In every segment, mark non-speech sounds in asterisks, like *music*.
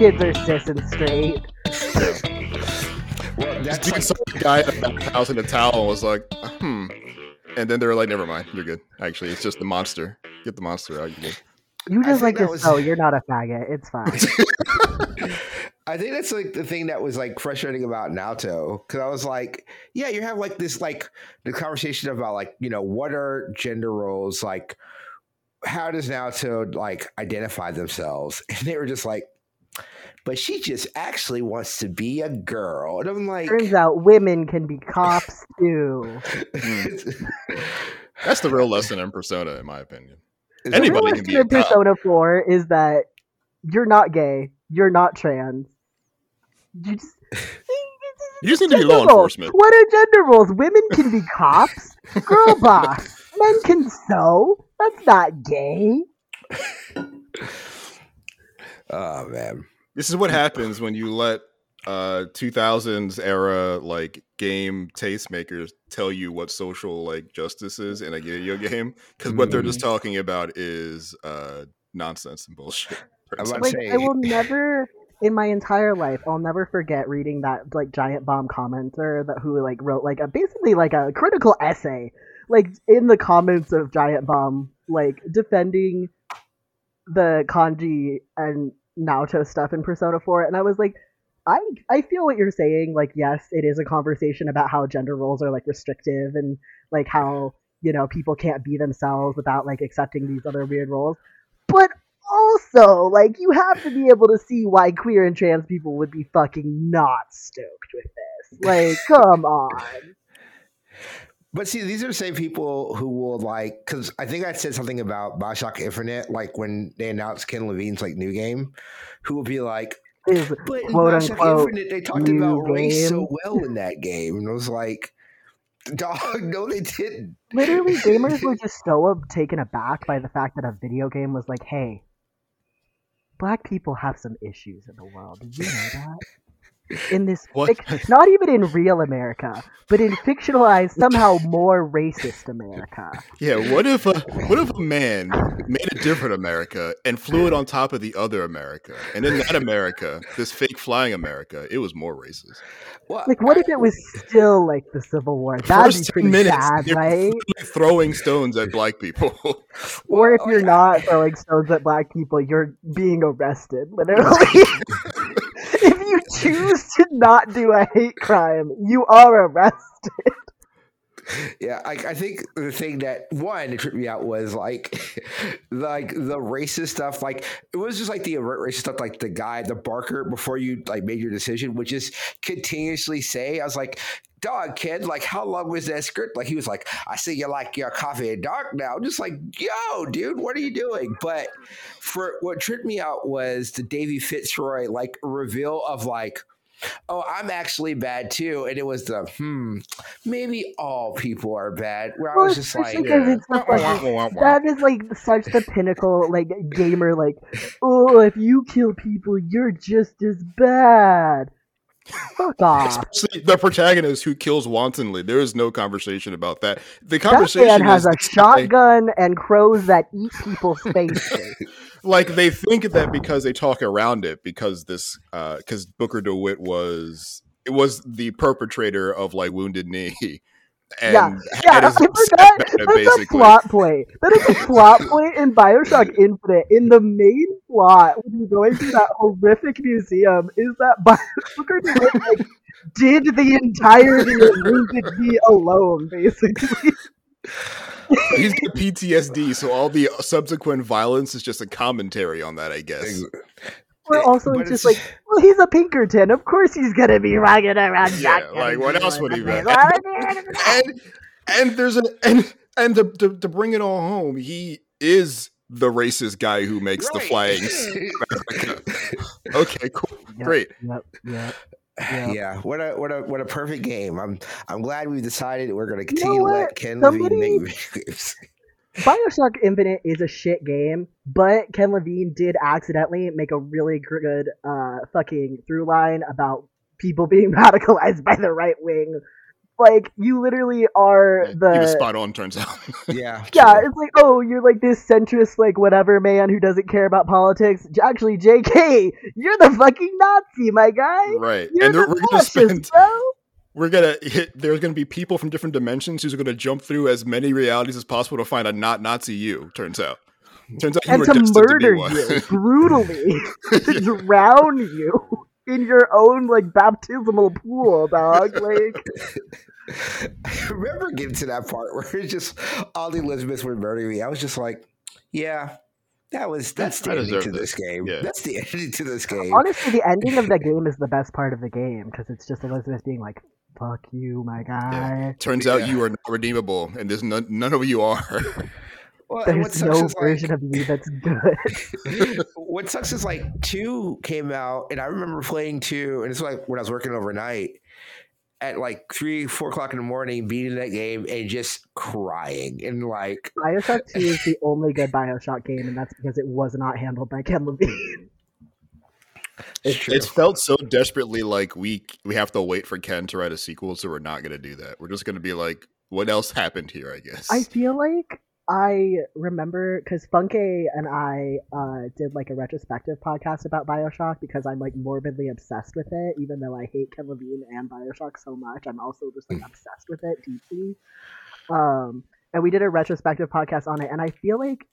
Anyway, these kids are cis and straight. Well, This that's like, saw the guy at the house in a towel and was like, hmm. And then they were like, never mind, you're good. Actually, it's just the monster. Get the monster out. You You just like that to was- sew. You're not a faggot. It's fine. *laughs* I think that's like the thing that was like frustrating about Naoto because I was like, yeah, you have like this like the conversation about like you know what are gender roles like, how does Naoto like identify themselves, *laughs* and they were just like, but she just actually wants to be a girl, and I'm like, Turns out women can be cops *laughs* too. *laughs* That's the real lesson in Persona, in my opinion. Is Anybody real can be lesson a in cop. Persona 4 is that you're not gay. You're not trans. You just, *laughs* You just need to be law roles. enforcement. What are gender roles? Women can be cops. Girl boss. Men can sew. That's not gay. oh man, This is what happens when you let uh 2000s era like game tastemakers tell you what social like justice is in a video game because what they're just talking about is uh nonsense and bullshit. *laughs* I'm about to Like say- I will never in my entire life, I'll never forget reading that like giant bomb commenter that who like wrote like a basically like a critical essay, like in the comments of Giant Bomb, like defending the kanji and Naoto stuff in Persona 4, and I was like, I I feel what you're saying. Like, yes, it is a conversation about how gender roles are like restrictive and like how you know people can't be themselves without like accepting these other weird roles, but also like you have to be able to see why queer and trans people would be fucking not stoked with this. Like, *laughs* come on. But see, these are the same people who will like, because I think I said something about Bioshock Infinite, like when they announced Ken Levine's like new game, who will be like, Is but in Quote, Bioshock unquote, Infinite, they talked about race so well in that game. And I was like, dog, no, they didn't. literally gamers were just so taken aback by the fact that a video game was like, hey, black people have some issues in the world. Did you know that? In this, *laughs* What? fic- not even in real America, but in fictionalized, somehow more racist America. Yeah, what if a what if a man made a different America and flew it on top of the other America, and in that America, this fake flying America, it was more racist. Well, Like, what if it was still like the Civil War? That'd First be 10 pretty minutes, sad, right? throwing stones at black people. *laughs* Or if Well, you're yeah. not throwing stones at black people, you're being arrested, literally. *laughs* choose to not do a hate crime, you are arrested. Yeah, I, I think the thing that one tripped me out was like, *laughs* like the racist stuff. Like it was just like the racist stuff. Like the guy, the Barker, before you like made your decision, would just continuously say, "I was like, dog, kid, like how long was that script?" Like he was like, "I see you like your coffee in dark now." I'm just like, "Yo, dude, what are you doing?" But for what tripped me out was the Daisy Fitzroy like reveal of like. Oh, I'm actually bad too, and it was the hmm maybe all people are bad. Where I Well, was just especially like, 'cause it's the fucking- That is like such the pinnacle, like gamer. Like, oh, if you kill people, you're just as bad. Fuck off. Especially the protagonist who kills wantonly. There is no conversation about that. The That conversation man has is a shotgun and crows that eat people's *laughs* faces. like they think that because they talk around it because this uh because booker dewitt was it was the perpetrator of like wounded knee *laughs* Yeah, had Yeah, I his own set forgot. about *laughs* it, That's a basically plot point. That is a plot *laughs* point in Bioshock Infinite. In the main plot, when you're going through that horrific museum, is that Bio- Booker *laughs* like did the entirety of Wounded Knee alone, basically. he's got ptsd so all the subsequent violence is just a commentary on that i guess Or also, But just like, well, he's a Pinkerton. Of course, he's gonna be running around. Yeah, shotgun like, what else would he be? the place. *laughs* *laughs* and and there's an and and to, to, to bring it all home he is the racist guy who makes the flags. *laughs* okay cool Yep, great Yep. Yep. *sighs* Yeah. yeah, what a what a what a perfect game. I'm I'm glad we've decided we're going to You know continue to what? let Ken Somebody- Levine make video games. Bioshock Infinite is a shit game, but Ken Levine did accidentally make a really good uh, fucking through line about people *laughs* being radicalized by the right wing Like you literally are He was the spot on. Turns out. *laughs* Yeah. *laughs* yeah. true. It's like oh, you're like this centrist like whatever man who doesn't care about politics. Actually, J.K., you're the fucking Nazi, my guy. right, You're and the we're, we're gonna fascist, spend. bro. We're gonna hit. There's gonna be people from different dimensions who's gonna jump through as many realities as possible to find a not Nazi you. Turns out. Turns out you and were to destined to murder you *laughs* brutally, *laughs* to drown you in your own like baptismal pool, dog. Like, *laughs* I remember getting to that part where it's just all the Elizabeths were murdering me. I was just like, yeah, that was that's the ending to deserve this game. Yeah. That's the ending to this game. honestly, the ending of the game is the best part of the game because it's just Elizabeth being like, "Fuck you, my guy." Turns Yeah. out you are not redeemable, and there's none, none of you are. *laughs* Well, and what There's sucks no is, like- version of me that's good. *laughs* what sucks is like two came out, and I remember playing two, and it's like when I was working overnight at like three, four o'clock in the morning, beating that game and just crying and like, Bioshock 2 is the only good Bioshock game, and that's because it was not handled by Ken Levine. It's It, felt so desperately like we we have to wait for Ken to write a sequel, so we're not going to do that. We're just going to be like, what else happened here? I guess. I feel like I remember because Funke and I uh, did like a retrospective podcast about Bioshock because I'm like morbidly obsessed with it. Even though I hate Ken Levine and Bioshock so much, I'm also just like obsessed with it deeply. Um, and we did a retrospective podcast on it, and I feel like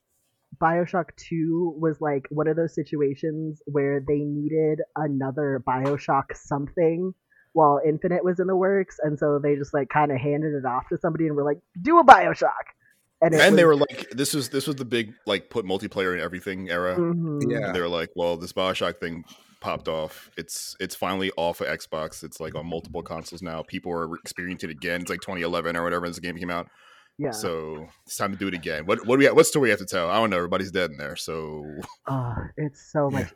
Bioshock 2 was like one of those situations where they needed another Bioshock something while Infinite was in the works, and so they just like kind of handed it off to somebody and were like, "Do a Bioshock," and, it and they were like, this was this was the big like put multiplayer in everything era. Mhm. Yeah. And they were like, well, this Bioshock thing popped off. It's it's finally off of Xbox. It's like on multiple consoles now. People are experiencing it again. It's like 2011 or whatever as the game came out. Yeah. So it's time to do it again. What what do we what story we have to tell? I don't know. Everybody's dead in there. So, *laughs* Oh, it's so much.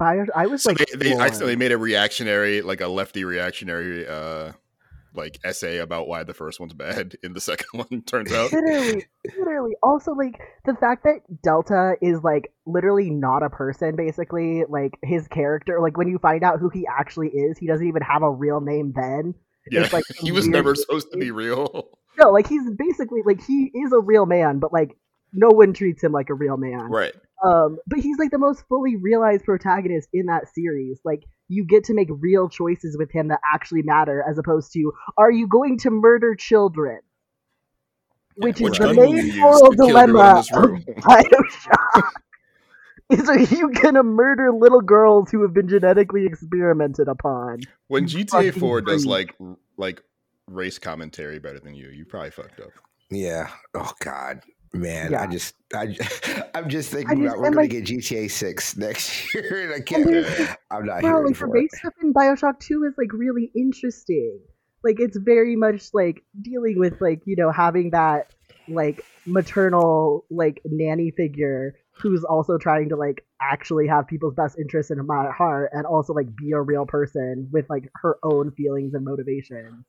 Bioshock. I was so like, they, they, I, floored. they made a reactionary, like a lefty reactionary, uh, like essay about why the first one's bad in the *laughs* second one. Turns out, literally, literally. Also, like the fact that Delta is like literally not a person. Basically, like his character. Like when you find out who he actually is, he doesn't even have a real name. Then yeah, It's like *laughs* he was never supposed to be real. No, like he's basically like he is a real man, but like no one treats him like a real man. Right. Um, but he's like the most fully realized protagonist in that series. Like you get to make real choices with him that actually matter, as opposed to are you going to murder children? Which Which is the gun will you main moral to kill everyone in dilemma of? Bioshock. *laughs* is are you gonna murder little girls who have been genetically experimented upon? When GTA 4 does like like race commentary better than you, you probably fucked up. Yeah. Oh God, man. Yeah. I just, I, *laughs* I'm just thinking just- about we're and, gonna like- get GTA Six *laughs* next year, and I can't. there's- I'm not Bro, here like the for it. race stuff in Bioshock 2 is like really interesting. Like it's very much like dealing with like, you know, having that like maternal like nanny figure who's also trying to like actually have people's best interests in my heart and also like be a real person with like her own feelings and motivations.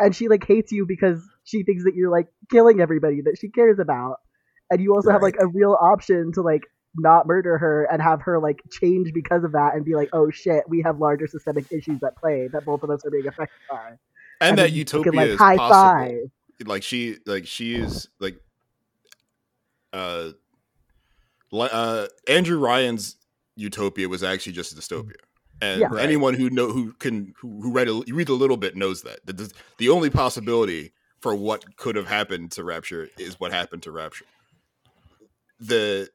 And she like hates you because she thinks that you're like killing everybody that she cares about. And you also have like a real option to like not murder her and have her like change because of that and be like, oh shit, we have larger systemic issues at play that both of us are being affected by. And, then that you utopia can, like, is high possible. five. Like she like she is like uh uh Andrew Ryan's utopia was actually just a dystopia. And Yeah. Right. anyone who know who can who, who read a, you read a little bit knows that. that the, the only possibility for what could have happened to Rapture is what happened to Rapture. The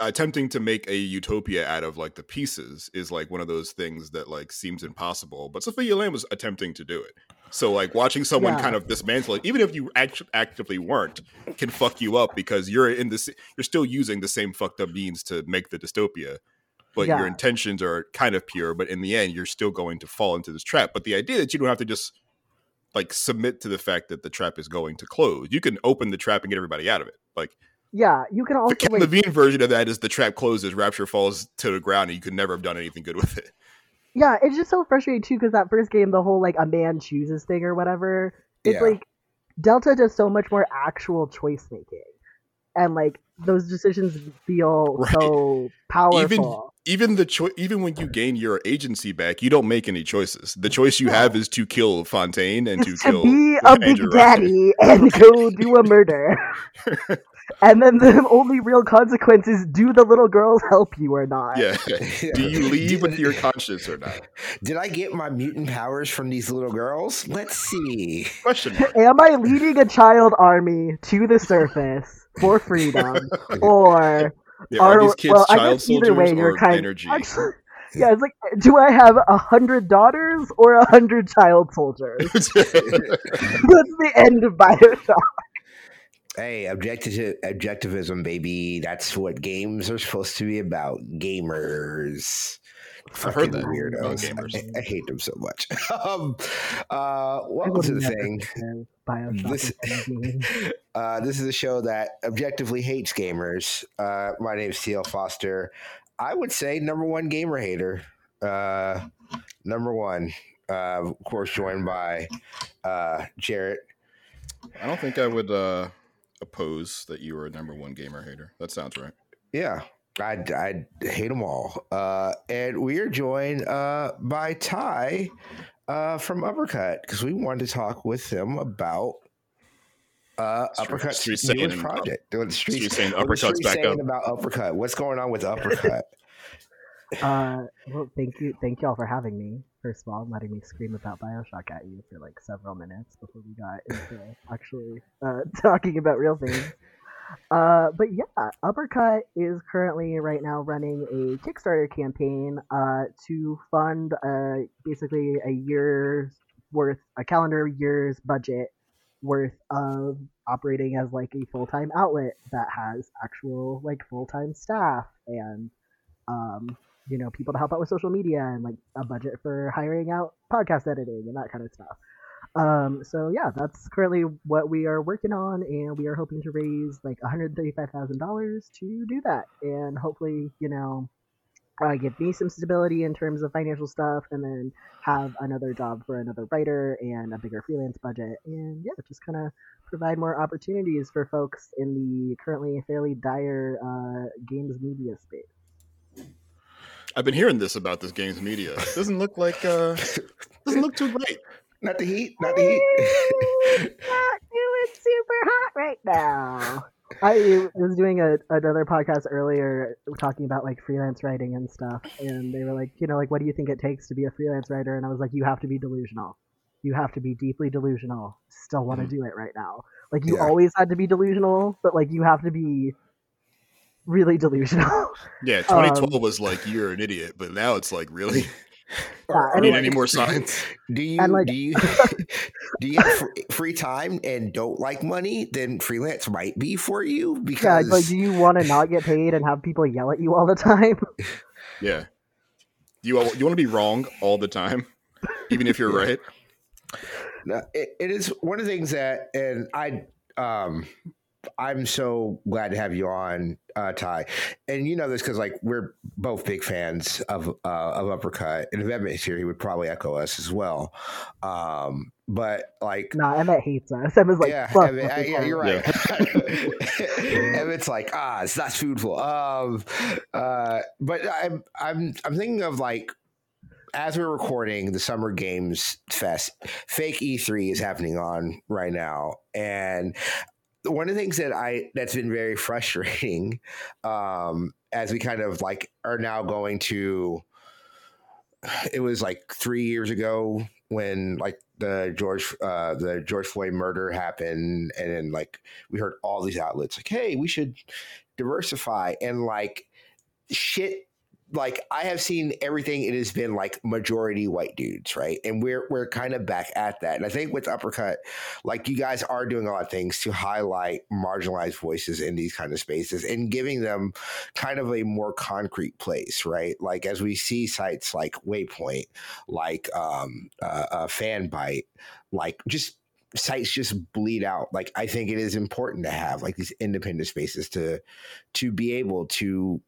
attempting to make a utopia out of like the pieces is like one of those things that like seems impossible. But Sophia Lamb was attempting to do it. So like watching someone Yeah. kind of dismantle it, even if you act- actively weren't, can fuck you up because you're in this. You're still using the same fucked up means to make the dystopia, but Yeah. your intentions are kind of pure. But in the end, you're still going to fall into this trap. But the idea that you don't have to just like submit to the fact that the trap is going to close. You can open the trap and get everybody out of it. Like Yeah, you can also the Ken Levine version of that is the trap closes, Rapture falls to the ground, and you could never have done anything good with it. Yeah, it's just so frustrating too because that first game, the whole like a man chooses thing or whatever, it's Yeah. like Delta does so much more actual choice making, and like those decisions feel *laughs* Right. so powerful. even the choice, even when you gain your agency back, you don't make any choices. The choice you have is to kill Fontaine and to to kill be a big Andrew Ryan. daddy and *laughs* go do a murder. and then the only real consequence is do the little girls help you or not? *laughs* Yeah. Do you leave Did- with your conscience or not? Did I get my mutant powers from these little girls? Let's see. Question *laughs* mark. Am I leading a child army to the surface for freedom? or Yeah, are are, these kids well, I child guess either soldiers way you're or kind energy? *laughs* Actually, *laughs* yeah, it's like, do I have a hundred daughters or a hundred child soldiers? *laughs* That's the end of Bioshock. Hey, objective objectivism, baby. That's what games are supposed to be about. Gamers. I've heard Fucking that weirdos. I, I hate them so much. *laughs* um, uh, welcome to the thing. This- with any game. Uh, this is a show that objectively hates gamers. Uh, my name is T.L. Foster. I would say number one gamer hater. Uh, number one. Uh, of course, joined by uh, Jarrett. I don't think I would uh, oppose that you were a number one gamer hater. That sounds right. Yeah, I, I hate them all. Uh, and we are joined uh, by Ty uh, from Uppercut because we wanted to talk with him about uh, Street- Uppercut's Street newest saying- project. What the street, Street saying what the Uppercut's street back saying up. about Uppercut. What's going on with Uppercut? *laughs* Uh, well, thank you, thank y'all for having me. First of all, and letting me scream about Bioshock at you for like several minutes before we got into actually uh, *laughs* talking about real things. Uh, but yeah, Uppercut is currently right now running a Kickstarter campaign uh, to fund uh, basically a year's worth, a calendar year's budget worth of operating as like a full time outlet that has actual like full time staff and um, you know, people to help out with social media and like a budget for hiring out podcast editing and that kind of stuff. Um, so yeah, that's currently what we are working on, and we are hoping to raise like one hundred thirty-five thousand dollars to do that, and hopefully, you know, uh, give me some stability in terms of financial stuff, and then have another job for another writer and a bigger freelance budget, and yeah, just kind of provide more opportunities for folks in the currently fairly dire uh, games media space. I've been hearing this about this game's media. It doesn't look like uh doesn't look too great. Not the heat. Not the heat. *laughs* not doing super hot right now. I was doing a, another podcast earlier talking about like freelance writing and stuff, and they were like, you know, like, what do you think it takes to be a freelance writer? And I was like, you have to be delusional. You have to be deeply delusional. Still want to Mhm. do it right now. Like you Yeah. always had to be delusional, but like you have to be really delusional. Yeah, *laughs* Um, 2012 was like you're an idiot, but now it's like really Yeah, I need any more *laughs* signs. Do you like- do you *laughs* *laughs* do you have free, free time and don't like money? Then freelance might be for you because it's like, do you want to not get paid and have people yell at you all the time? Yeah. You you want to be wrong all the time, even if you're right. No, it, it is one of the things that, and I, um, I'm so glad to have you on, uh, Ty. And you know this because like we're both big fans of uh, of Uppercut, and if Emmett's here, he would probably echo us as well. Um, but like, no, nah, Emmett hates us. Emmett's like, yeah, fuck. Emmett, fucking I- yeah, you're hell. right. *laughs* *laughs* Emmett's like, ah, it's not foodful. Um, uh, but I'm I'm I'm thinking of like as we're recording the Summer Games Fest, fake E3 is happening on right now, and one of the things that I that's been very frustrating, um, as we kind of like are now going to. It was like three years ago when like the George uh, the George Floyd murder happened, and then like we heard all these outlets like, "Hey, we should diversify," and like shit. Like I have seen everything. It has been like majority white dudes, right? And we're we're kind of back at that. And I think with Uppercut, like you guys are doing a lot of things to highlight marginalized voices in these kind of spaces and giving them kind of a more concrete place, right? Like as we see sites like Waypoint, like um, uh, uh, Fanbyte, like just sites just bleed out. Like I think it is important to have like these independent spaces to to be able to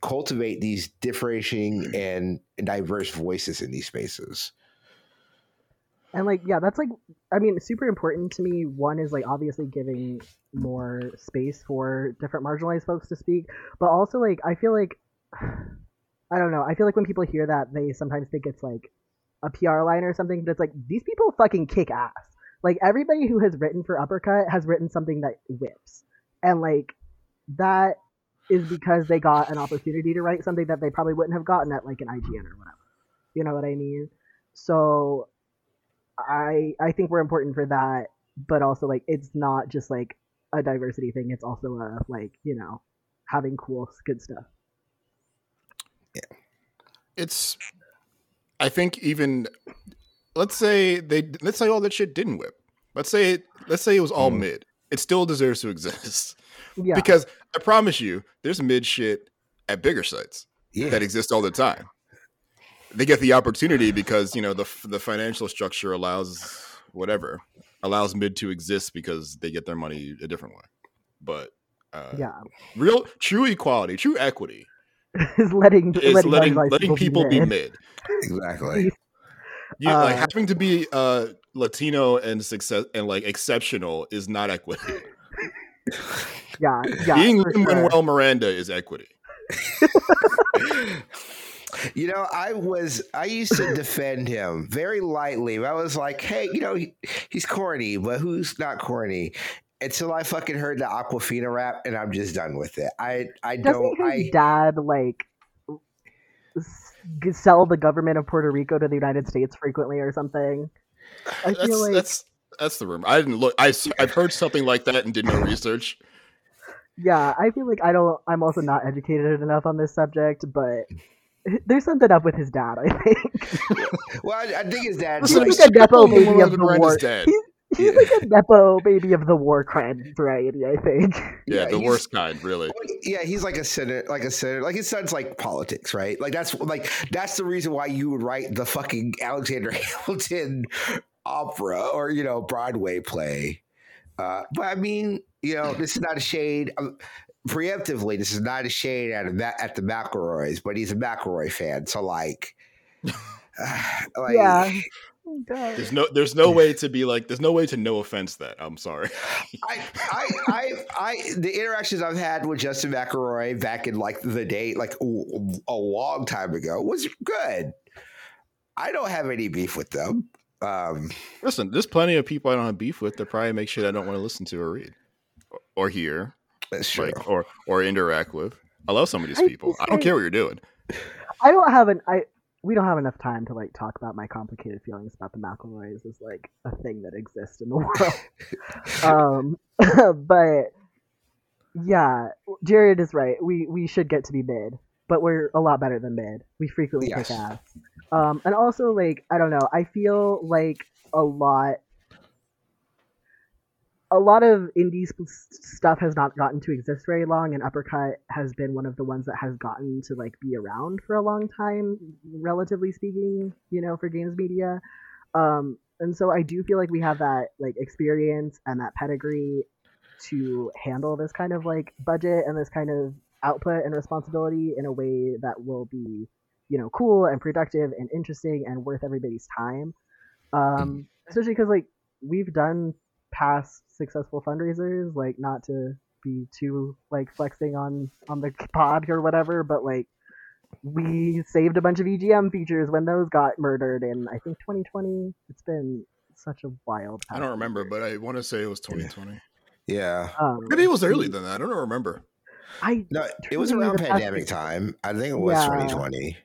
cultivate these differentiating and diverse voices in these spaces. And like, yeah, that's like, I mean, super important to me. One is like obviously giving more space for different marginalized folks to speak, but also like, I feel like *sighs* I don't know. I feel like when people hear that, they sometimes think it's like a PR line or something, but it's like these people fucking kick ass. Like everybody who has written for Uppercut has written something that whips, and like that is because they got an opportunity to write something that they probably wouldn't have gotten at like an IGN or whatever. You know what I mean? So I I think we're important for that, but also like it's not just like a diversity thing. It's also a like you know having cool good stuff. Yeah. It's. I think even, let's say they let's say all that shit didn't whip. Let's say it, let's say it was all Mm. mid. It still deserves to *laughs* exist Yeah, because I promise you, there's mid shit at bigger sites Yeah. that exist all the time. They get the opportunity because you know the the financial structure allows whatever allows mid to exist because they get their money a different way. But uh, yeah, real true equality, true equity *laughs* is letting is letting, letting letting people be mid. mid. exactly. You, like Uh, having to be uh Latino and success and like exceptional is not equity. Yeah, *laughs* yeah. Being for Lin sure. Manuel Miranda is equity. *laughs* You know, I was I used to defend him very lightly. I was like, hey, you know, he, he's corny, but who's not corny? Until I fucking heard the Aquafina rap, and I'm just done with it. I I Doesn't don't. his I dad like sell the government of Puerto Rico to the United States frequently or something? I That's feel like that's that's the rumor. I didn't look. I I've heard something like that and did no research. yeah, I feel like I don't. I'm also not educated enough on this subject, but *laughs* there's something up with his dad. I think *laughs* well, I, I think his dad. Listen, he's like, like a nepo Lin baby Manuel of the war. dad. He's, he's like a nepo baby of the war crime variety. I think. *laughs* Yeah, Yeah, the he's- worst kind, really. Yeah, he's like a senator, like a senator. Like his son's like politics, right? Like that's like that's the reason why you would write the fucking Alexander Hamilton opera or you know Broadway play. Uh, but I mean, you know, this is not a shade. Um, preemptively, this is not a shade at that at the McElroys, but he's a McElroy fan, so like, *sighs* like Yeah. There's no there's no way to be like there's no way to no offense that. I'm sorry. *sighs* I, I, I, I, the interactions I've had with Justin McElroy back in like the day, like a, a long time ago, was good. I don't have any beef with them. Um, Listen, there's plenty of people I don't have beef with that probably make shit I don't want to listen to or read or, or hear, that's true. like or or interact with. I love some of these I people. I don't care what you're doing. I don't have an I. We don't have enough time to like talk about my complicated feelings about the McElroys as like a thing that exists in the *laughs* world. um, *laughs* but yeah, Jared is right. We we should get to be mid, but we're a lot better than mid. We frequently Yes. kick ass. Um, and also like I don't know. I feel like a lot. A lot of indie sp- stuff has not gotten to exist very long, and Uppercut has been one of the ones that has gotten to like be around for a long time, relatively speaking. You know, for games media. Um, and so I do feel like we have that like experience and that pedigree to handle this kind of like budget and this kind of output and responsibility in a way that will be you know cool and productive and interesting and worth everybody's time um especially because like we've done past successful fundraisers like not to be too like flexing on on the *laughs* pod or whatever but like we saved a bunch of egm features when those got murdered in i think 2020 it's been such a wild I don't remember, but I want to say it was 2020. Yeah. um, Maybe it was earlier than that. I don't remember. I No, it was around the past- pandemic time. I think it was Yeah. 2020.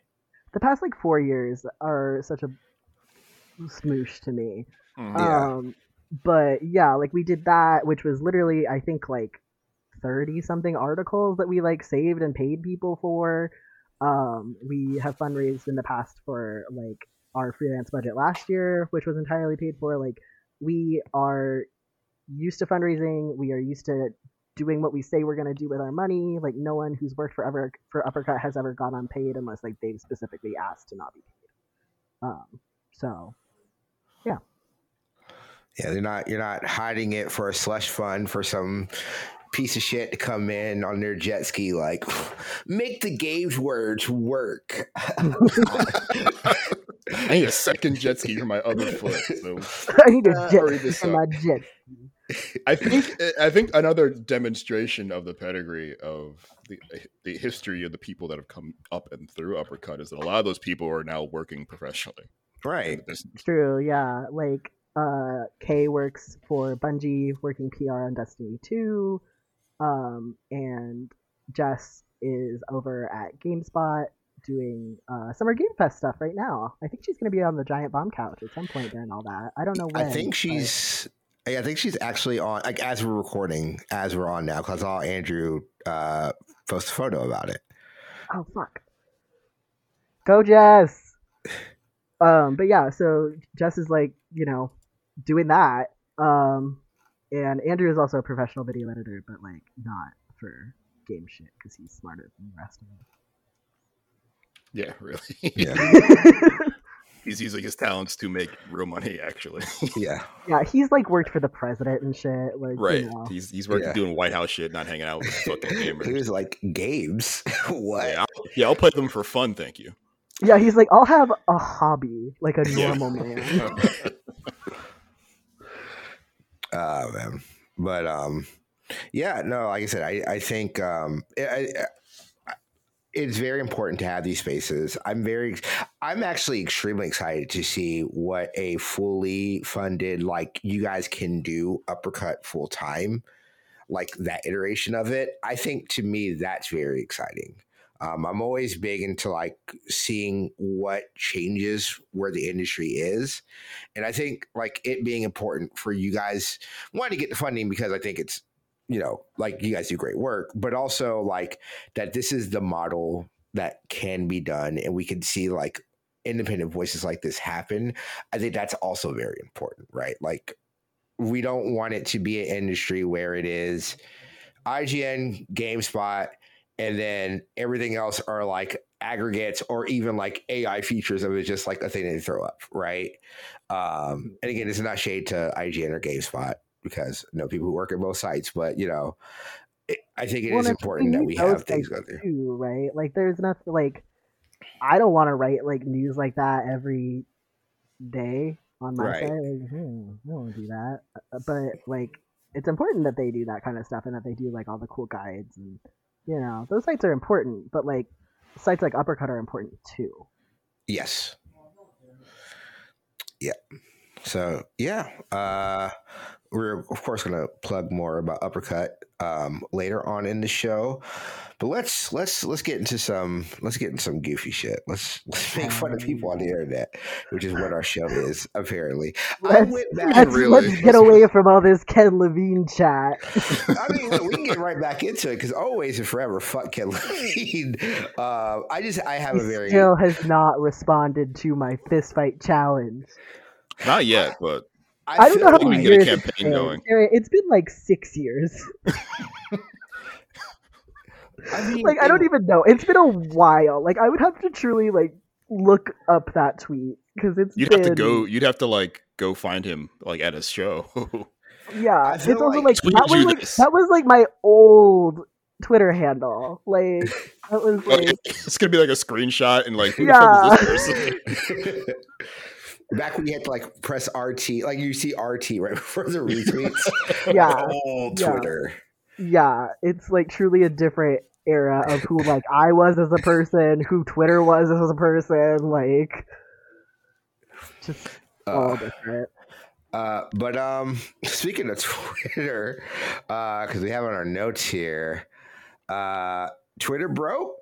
the past like four years are such a smoosh to me Mhm. Yeah. Um, but yeah, like we did that, which was literally I think like thirty something articles that we like saved and paid people for. Um, we have fundraised in the past for like our freelance budget last year, which was entirely paid for. Like we are used to fundraising. We are used to doing what we say we're going to do with our money. Like no one who's worked forever for Uppercut has ever gone unpaid unless like they've specifically asked to not be paid. Um, so Yeah, Yeah, they're not. You're not hiding it for a slush fund for some piece of shit to come in on their jet ski. Like, *sighs* make the game's words work. *laughs* I need a second jet ski for my other foot. So *laughs* I need a Uh, jet hurry this for my jet. I think I think another demonstration of the pedigree of the the history of the people that have come up and through Uppercut is that a lot of those people are now working professionally. Right. True. Yeah. Like uh, Kay works for Bungie, working PR on Destiny 2, um, and Jess is over at GameSpot doing uh, Summer Game Fest stuff right now. I think she's going to be on the Giant Bomb Couch at some point during all that. I don't know when. I think she's. I think she's actually on. Like as we're recording, as we're on now, because I saw Andrew uh, post a photo about it. Oh fuck! Go Jess. Um, but yeah, so Jess is like, you know, doing that. Um, and Andrew is also a professional video editor, but like not for game shit because he's smarter than the rest of them. Yeah, really. Yeah. *laughs* *laughs* he's using his talents to make real money, actually. *laughs* yeah. Yeah, he's like worked for the president and shit. Like, right. You know. He's he's working Yeah. doing White House shit, not hanging out with fucking He *laughs* gamers. was like games. *laughs* what? Yeah, I'll, yeah, I'll play them for fun, thank you. Yeah, he's like, I'll have a hobby like a normal man. Oh man, but um, yeah, no, like I said, I I think um, I, I, it's very important to have these spaces. I'm very, I'm actually extremely excited to see what a fully funded like you guys can do uppercut full time, like that iteration of it. I think to me that's very exciting. Um, I'm always big into like seeing what changes where the industry is. And I think like it being important for you guys, one, to get the funding because I think it's, you know, like you guys do great work, but also like that this is the model that can be done and we can see like independent voices like this happen. I think that's also very important, right? Like we don't want it to be an industry where it is IGN, GameSpot, and then everything else are like aggregates or even like AI features of it just like a thing they throw up, right? Um, and again, it's not shade to IGN or GameSpot because I know people who work at both sites, but you know, it, I think it is Well, it's- important that we have things go there. too, right? Like, there's nothing like I don't want to write like news like that every day on my Right. site. Like, hmm, I don't want to do that. Uh, But like, it's important that they do that kind of stuff and that they do like all the cool guides and you know those sites are important. But like sites like Uppercut are important too. Yes. Yeah. So yeah, uh, we're of course going to plug more about Uppercut um, later on in the show, but let's let's let's get into some let's get into some goofy shit. Let's let's make fun of people on the internet, which is what our show is apparently. Let's, went back. let's, really. let's get away from all this Ken Levine chat. I mean, we can get right back into it because always and forever, fuck Ken Levine. *laughs* Uh, I just I have he a very still has not responded to my fist fight challenge. Not yet, but I don't know how like many can get a years it's campaign been. going. It's been like six years. *laughs* I mean, like I don't even know. It's been a while. Like I would have to truly like look up that tweet because it's you'd been, have to go. You'd have to like go find him like at his show. *laughs* Yeah, I it's feel also like like that was like this. that was like my old Twitter handle. Like that was *laughs* Like, like it's gonna be like a screenshot and like who Yeah. The fuck is this person? Back when you had to like press RT, like you see RT right *laughs* before the retweets. *laughs* Yeah. Oh, Yeah. Twitter. yeah, it's like truly a different era of who like I was as a person, who Twitter was as a person. Like just all Uh, different. uh, but um, speaking of *laughs* Twitter, because we have on our notes here, uh, Twitter bro,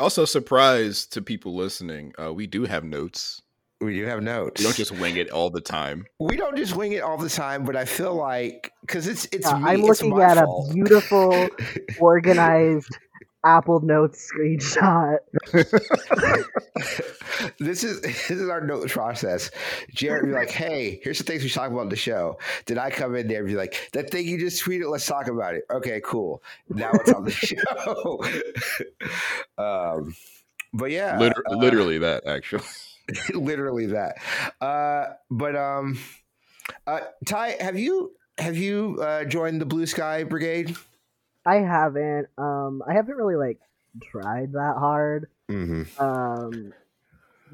Also, surprise to people listening, uh, we do have notes. We do have notes. We don't just wing it all the time. we don't just wing it all the time, but I feel like because it's it's Yeah, me, I'm it's looking my at fault. a beautiful, *laughs* organized Apple Notes screenshot. *laughs* this is this is our note process. Jared would be like, "Hey, here's the things we talk about on the show." Did I come in there and be like, "That thing you just tweeted, let's talk about it." Okay, cool. Now it's on the *laughs* show. um, but yeah, Liter- uh, literally that, actually. *laughs* literally that. Uh, but um, uh, Ty, have you have you uh, joined the Blue Sky Brigade? I haven't. Um, I haven't really like tried that hard. Mm-hmm. Um,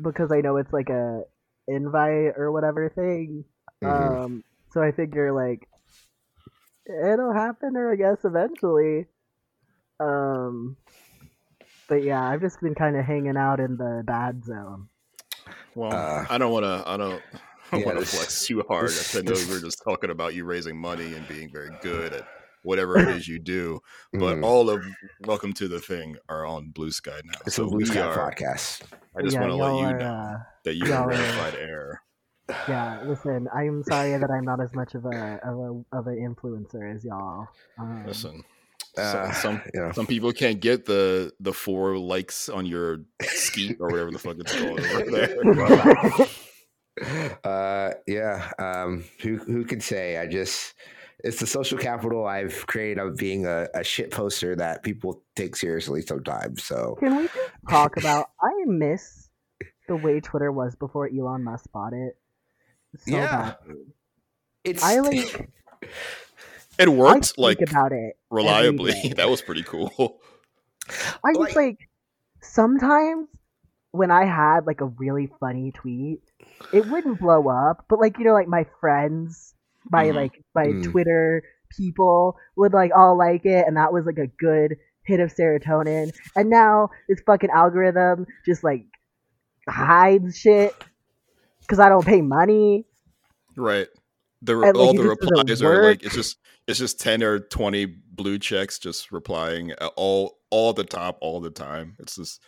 because I know it's like a invite or whatever thing. Mm-hmm. Um, so I figure like it'll happen, or I guess eventually. Um, but yeah, I've just been kind of hanging out in the bad zone. Well, Uh, I don't want to. I don't. *laughs* I yeah, want to flex too hard. this- I know this- we were just talking about you raising money and being very good at whatever it is *laughs* you do. But Mm. all of Welcome to the Thing are on Blue Sky now. it's so a Blue we Sky are. podcast. I just yeah, want to let y'all are, know uh, that you y'all are are- verified air. yeah, listen, I'm sorry that I'm not as much of a of a of an influencer as y'all. Um, Listen, Uh, some some, you know. some people can't get the the four likes on your skeet or whatever the fuck it's called over *laughs* there. *laughs* uh yeah um who who could say i just it's the social capital i've created of being a, a shit poster that people take seriously sometimes so Can we just talk *laughs* about? I miss the way Twitter was before Elon Musk bought it. So Yeah. badly. it's I like. It worked think like about it reliably. *laughs* That was pretty cool. I Like- just like sometimes when I had like a really funny tweet, it wouldn't blow up, but like you know, like my friends, my Mhm. like my Mm. Twitter people would like all like it, and that was like a good hit of serotonin. And now this fucking algorithm just like hides shit because I don't pay money. Right. The And, like, all the just doesn't replies are like it's just it's just ten or twenty blue checks just replying all all the top all the time. It's just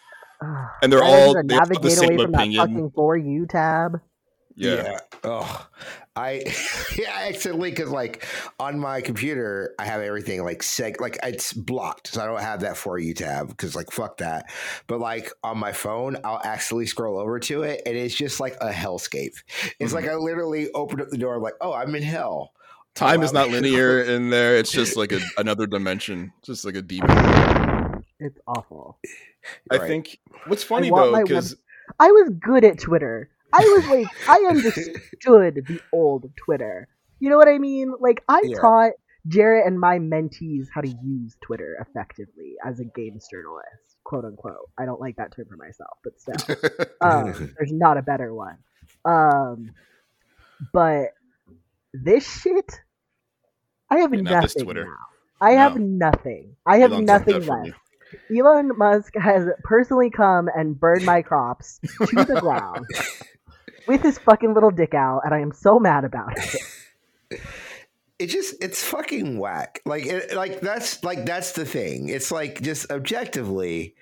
and they're all to they all have the same away from that fucking for you tab. Yeah. Oh, I *laughs* yeah, I accidentally because like on my computer I have everything like seg like it's blocked, so I don't have that for you tab because like fuck that. But like on my phone, I'll accidentally scroll over to it, and it's just like a hellscape. It's Mhm. like I literally opened up the door, like oh I'm in hell. Time is not linear *laughs* in there. It's just like a, another dimension, just like a demon. It's awful. I Right. think what's funny want though, my because I was good at Twitter. I was like, I *laughs* understood the old Twitter. You know what I mean? Like, I Yeah. taught Jarrett and my mentees how to use Twitter effectively as a games journalist, quote unquote. I don't like that term for myself, but still, *laughs* um, there's not a better one. Um, but this shit, I have Yeah, not this nothing now. I have nothing. I have Elon took nothing left. Elon Musk has personally come and burned my crops *laughs* to the ground with his fucking little dick out, and I am so mad about it. it just it's fucking whack like it, like that's like that's the thing it's like just objectively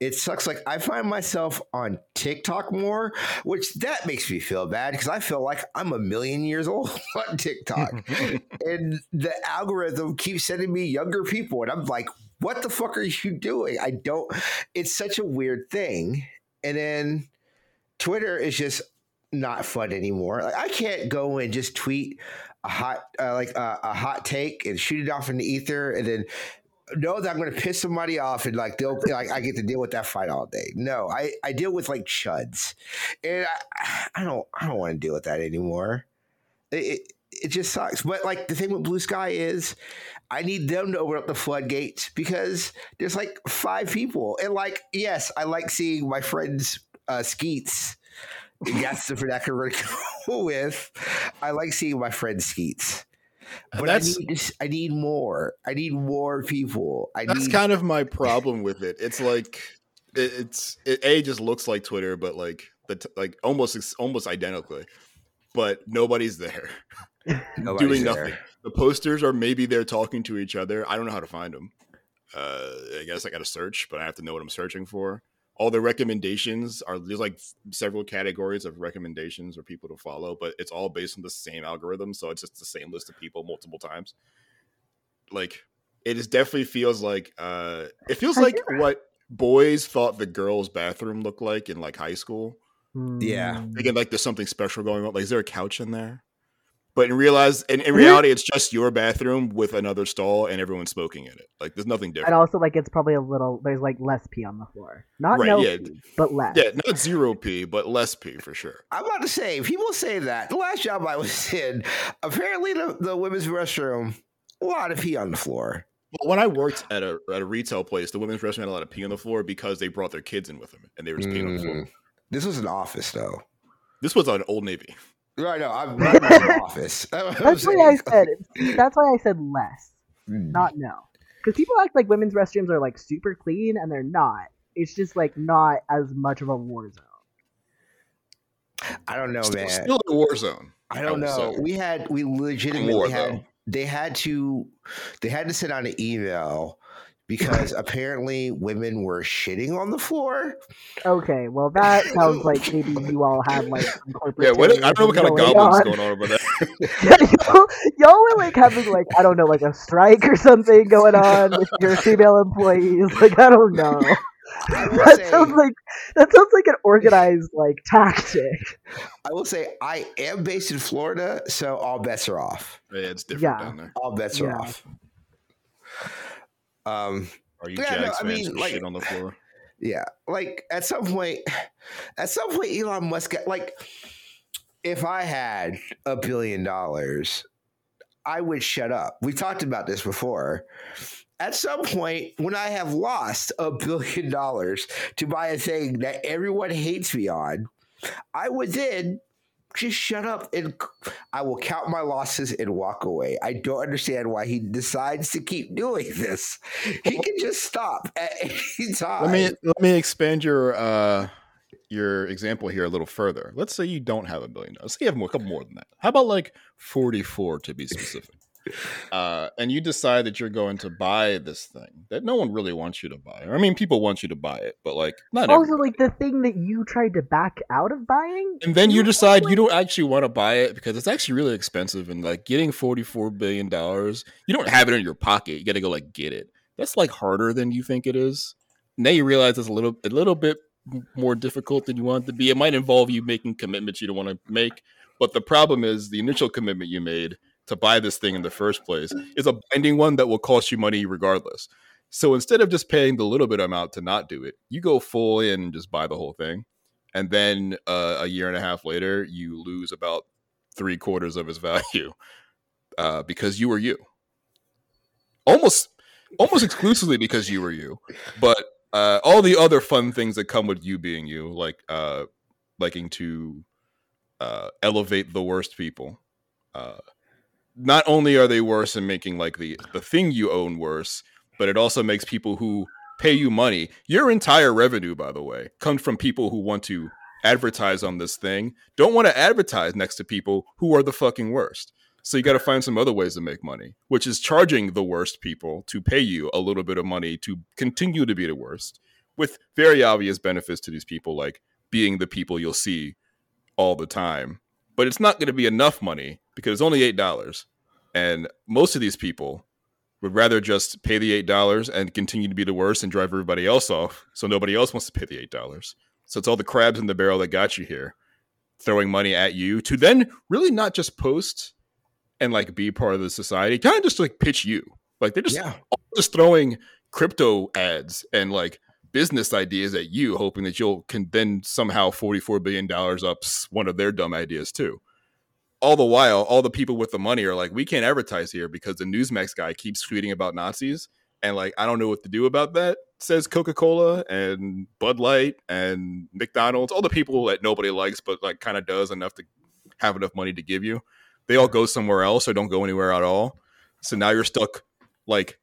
it sucks. Like i find myself on tiktok more which that makes me feel bad because i feel like i'm a million years old *laughs* on tiktok. *laughs* And the algorithm keeps sending me younger people and i'm like what the fuck are you doing? I don't it's such a weird thing. And then twitter is just not fun anymore. Like i can't go and just tweet a hot uh, like uh, a hot take and shoot it off in the ether and then know that I'm going to piss somebody off and like they'll like I get to deal with that fight all day. No, I I deal with like chuds, and I, I don't I don't want to deal with that anymore. It, it it just sucks. But like the thing with Blue Sky is, I need them to open up the floodgates because there's like five people, and like yes, I like seeing my friends uh, Skeets. That's the gonna *laughs* go with. I like seeing my friends Skeets. But That's- I need this, I need more. I need more people. I That's need kind of my problem with it. It's like it, it's it a just looks like Twitter, but like the t- like almost almost identically, but nobody's there *laughs* *laughs* nobody's doing there. nothing. The posters are maybe they're talking to each other. I don't know how to find them. Uh, I guess I got to search, but I have to know what I'm searching for. All the recommendations are there's like several categories of recommendations or people to follow, but it's all based on the same algorithm, so it's just the same list of people multiple times. Like it is definitely feels like uh it feels Have like what boys thought the girls' bathroom looked like in like high school. Yeah. Hmm. Again, like there's something special going on. Like, is there a couch in there? But in realize, in, in reality, it's just your bathroom with another stall and everyone's smoking in it. Like, there's nothing different. And also, like, it's probably a little. There's like less pee on the floor. Not Right, no yeah. pee, but less. Yeah, not zero p, but less p for sure. I'm about to say, people say that. The last job I was *laughs* in, apparently the, the women's restroom, a lot of pee on the floor. Well, when I worked at a at a retail place, the women's restroom had a lot of pee on the floor because they brought their kids in with them and they were just peeing on the floor. Mm. This was an office, though. This was an Old Navy. Right, no, I'm not in the office. *laughs* I'm That's why I said. That's why I said less, Mm. not no. Because people act like women's restrooms are like super clean, and they're not. It's just like not as much of a war zone. I don't know, Still, man. still a war zone. I don't would know. say. We had we legitimately More, had though. they had to they had to send out an email because apparently women were shitting on the floor. Okay, well that sounds like *laughs* maybe you all have like corporate. Yeah, what, I don't know what kind of goblins on. going on over there. *laughs* y'all, y'all were like having like I don't know like a strike or something going on with your *laughs* female employees. Like I don't know. That say- sounds like that sounds like an organized like tactic. I will say I am based in Florida, so all bets are off. Yeah, it's different Yeah. down there. All bets Yeah. are off. Um Are you Yeah, no, Jags I fans mean, like- shit on the floor? Yeah, like at some point, *sighs* at some point, Elon Musk, got- like, if I had a billion dollars, I would shut up. We talked about this before. At some point, when I have lost a billion dollars to buy a thing that everyone hates me on, I would then just shut up and I will count my losses and walk away. I don't understand why he decides to keep doing this. He can just stop at any time. *laughs* Let me let me expand your uh your example here a little further. Let's say you don't have a billion dollars. Say you have more, a couple more than that. How about like forty four to be specific? Uh, and you decide that you're going to buy this thing that no one really wants you to buy. I mean, people want you to buy it, but like not Also, everybody. like the thing that you tried to back out of buying, And then you were decide like- you don't actually want to buy it because it's actually really expensive and like getting 44 billion dollars, you don't have it in your pocket. You got to go like get it. That's like harder than you think it is. Now you realize it's a little a little bit more difficult than you want it to be. It might involve you making commitments you don't want to make, but the problem is the initial commitment you made to buy this thing in the first place is a binding one that will cost you money regardless. So instead of just paying the little bit amount to not do it, you go full in and just buy the whole thing. And then uh, a year and a half later you lose about three quarters of its *laughs* value uh, because you were you. Almost almost exclusively because you were you. But uh, all the other fun things that come with you being you like uh, liking to uh, elevate the worst people uh, not only are they worse in making like the the thing you own worse but it also makes people who pay you money. Your entire revenue, by the way, comes from people who want to advertise on this thing, don't want to advertise next to people who are the fucking worst. So you got to find some other ways to make money, which is charging the worst people to pay you a little bit of money to continue to be the worst, with very obvious benefits to these people, like being the people you'll see all the time. But it's not going to be enough money because it's only $8. And most of these people would rather just pay the eight dollars and continue to be the worst and drive everybody else off, so nobody else wants to pay the eight dollars. So it's all the crabs in the barrel that got you here, throwing money at you to then really not just post and like be part of the society, kind of just like pitch you. Like they're just yeah. just throwing crypto ads and like business ideas at you, hoping that you'll can then somehow forty four billion dollars ups one of their dumb ideas too. All the while, all the people with the money are like, we can't advertise here because the Newsmax guy keeps tweeting about Nazis, and like I don't know what to do about that. Says Coca Cola and Bud Light and McDonald's, all the people that nobody likes, but like kind of does enough to have enough money to give you. They all go somewhere else or don't go anywhere at all. So now you're stuck like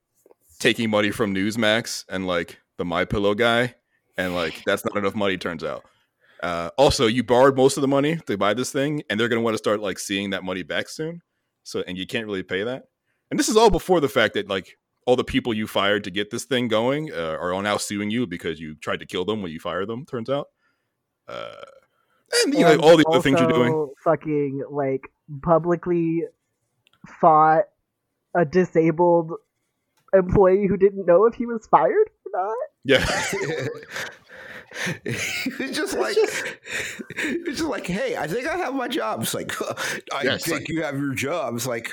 taking money from Newsmax and like the My Pillow guy, and like that's not enough money. Turns out. Uh, also, you borrowed most of the money to buy this thing, and they're going to want to start like seeing that money back soon. So, and you can't really pay that. And this is all before the fact that like all the people you fired to get this thing going uh, are all now suing you because you tried to kill them when you fired them. Turns out. Uh, and you know all the other things you're doing. Fucking like publicly fought a disabled employee who didn't know if he was fired not. Yeah. *laughs* *laughs* it's just like *laughs* it's just like, hey, I think I have my job. It's like, I it's think like- you have your job. It's like,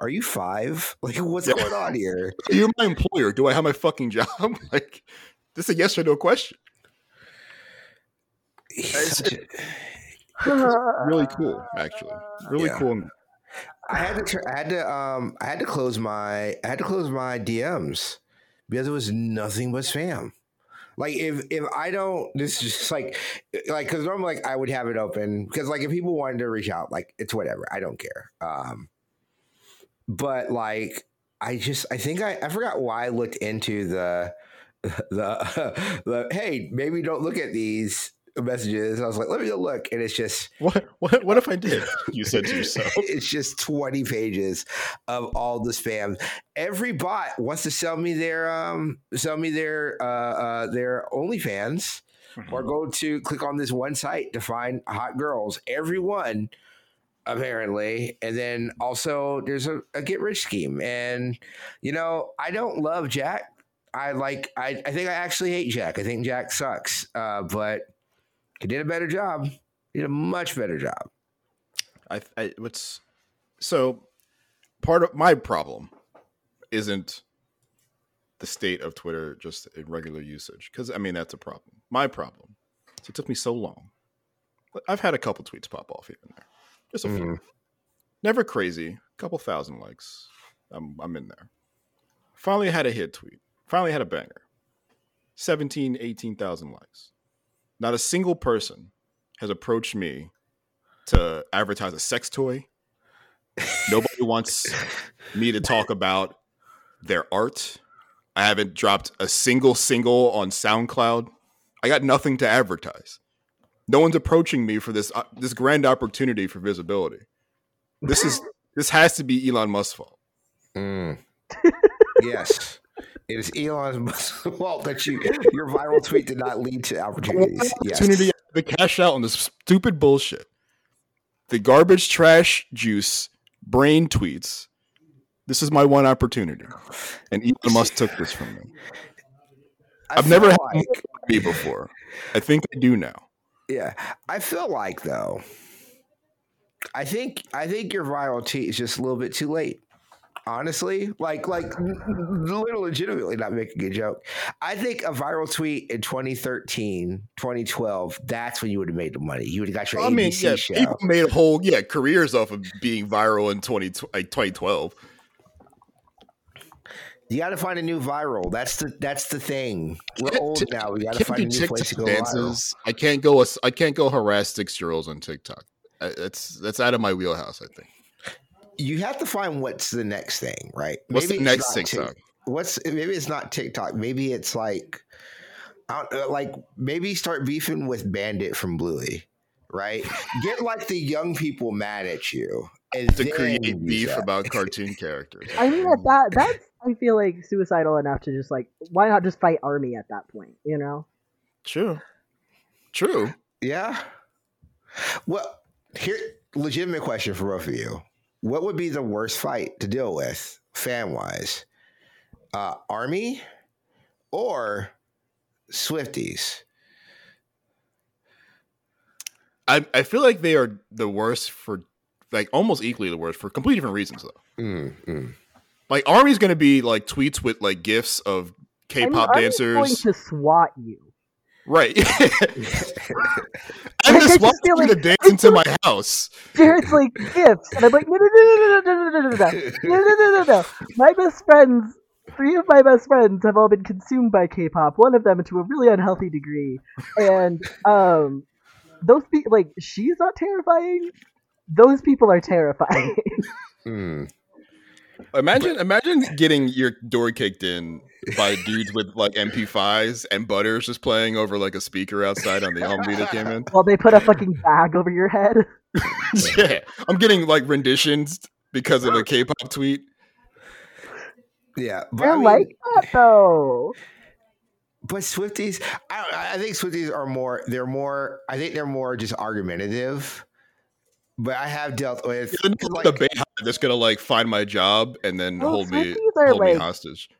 are you five? Like, what's Yeah. going on here? You're my employer. Do I have my fucking job? like, this is a yes or no question. *sighs* It's- such Really cool, *sighs* actually. Really Yeah. cool. I had to, I had to, um, I had to close my, I had to close my DMs because it was nothing but spam. Like if if I don't, this is just like like because normally like I would have it open because like if people wanted to reach out, like it's whatever. I don't care. Um, but like I just I think I I forgot why I looked into the *laughs* the *laughs* the hey maybe don't look at these messages. I was like, let me look, and it's just what what what if I did? *laughs* You said to yourself, *laughs* it's just twenty pages of all the spam. Every bot wants to sell me their um sell me their uh, uh their OnlyFans, mm-hmm. or go to click on this one site to find hot girls. Everyone apparently and then also there's a, a get rich scheme and you know i don't love jack I like I, I think I actually hate Jack. I think Jack sucks. Uh, but he did a better job. He did a much better job. I, I what's so part of my problem isn't the state of Twitter just in regular usage because I mean that's a problem. My problem. So it took me so long. I've had a couple tweets pop off here and there, just a mm. few. Mm-hmm. Never crazy. A couple thousand likes. I'm I'm in there. Finally had a hit tweet. Finally had a banger. 17, 18,000 likes. Not a single person has approached me to advertise a sex toy. Nobody wants *laughs* me to talk about their art. I haven't dropped a single single on SoundCloud. I got nothing to advertise. No one's approaching me for this uh, this grand opportunity for visibility. This is *laughs* this has to be Elon Musk's fault. Mm. *laughs* yes. It is Elon's *laughs* fault that you your viral tweet did not lead to opportunities. Opportunity yes. to cash out on this stupid bullshit. The garbage trash juice brain tweets. This is my one opportunity, and Elon Musk took this from me. I have never like, had me before. I think I do now. Yeah, I feel like though. I think I think your viral tweet is just a little bit too late honestly like like legitimately not making a joke i think a viral tweet in 2013 2012 that's when you would have made the money you would have got your I ABC mean, yeah, show. people made a whole yeah careers off of being viral in 20 like 2012 you got to find a new viral. That's the that's the thing. We're old now. We got to find a new TikTok place to go dances. viral. I can't go. I can't go harass six year olds on TikTok. That's that's out of my wheelhouse. I think you have to find what's the next thing, right? What's maybe the next TikTok? what's maybe it's not TikTok. Maybe it's like, uh, like maybe start beefing with Bandit from Bluey, right? Get like the young people mad at you and to create beef that. about *laughs* cartoon characters. I mean, at that that's I feel like suicidal enough to just like why not just fight Army at that point, you know? True. True. Yeah. Well, here legitimate question for both of you what would be the worst fight to deal with fan wise? Uh, Army or Swifties? I, I feel like they are the worst for like almost equally the worst for completely different reasons though. Mm, mm. Like Army's going to be like tweets with like gifs of K-pop I mean, dancers going to swat you. Right. I'm just walking like, to dance into my house. Jared's like gifts, and I'm like, no, no, no, no, no, no, no, no, no, no, no, no, no, no. My best friends, three of my best friends, have all been consumed by K-pop. One of them to a really unhealthy degree, and um, those people, like, she's not terrifying. Those people are terrifying. mm. Imagine, imagine getting your door kicked in by dudes with like MP5s and Butters just playing over like a speaker outside on the Humvee that came in. Well, they put a fucking bag over your head. *laughs* *laughs* yeah, I'm getting like renditions because of a K-pop tweet. Yeah, but I, I mean, like that though. But Swifties, I, I think Swifties are more. They're more. I think they're more just argumentative but I have dealt with yeah, like, the bait that's gonna like find my job and then well, hold me hold like, me hostage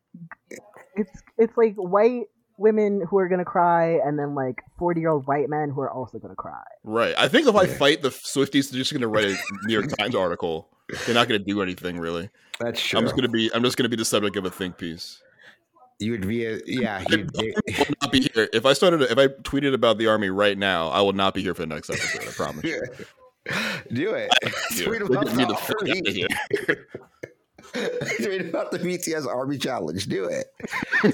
it's it's like white women who are gonna cry, and then like forty year old white men who are also gonna cry. Right. I think if I fight the Swifties, they're just gonna write a New York Times article. They're not gonna do anything really. That's true. I'm just gonna be I'm just gonna be the subject of a think piece. You would be a yeah. *laughs* I will not be here if I started. If I tweeted about the army right now, I will not be here for the next episode. I promise. You. *laughs* Do it. *laughs* Tweet about the army. *laughs* Tweet about the BTS Army Challenge. Do it. *laughs*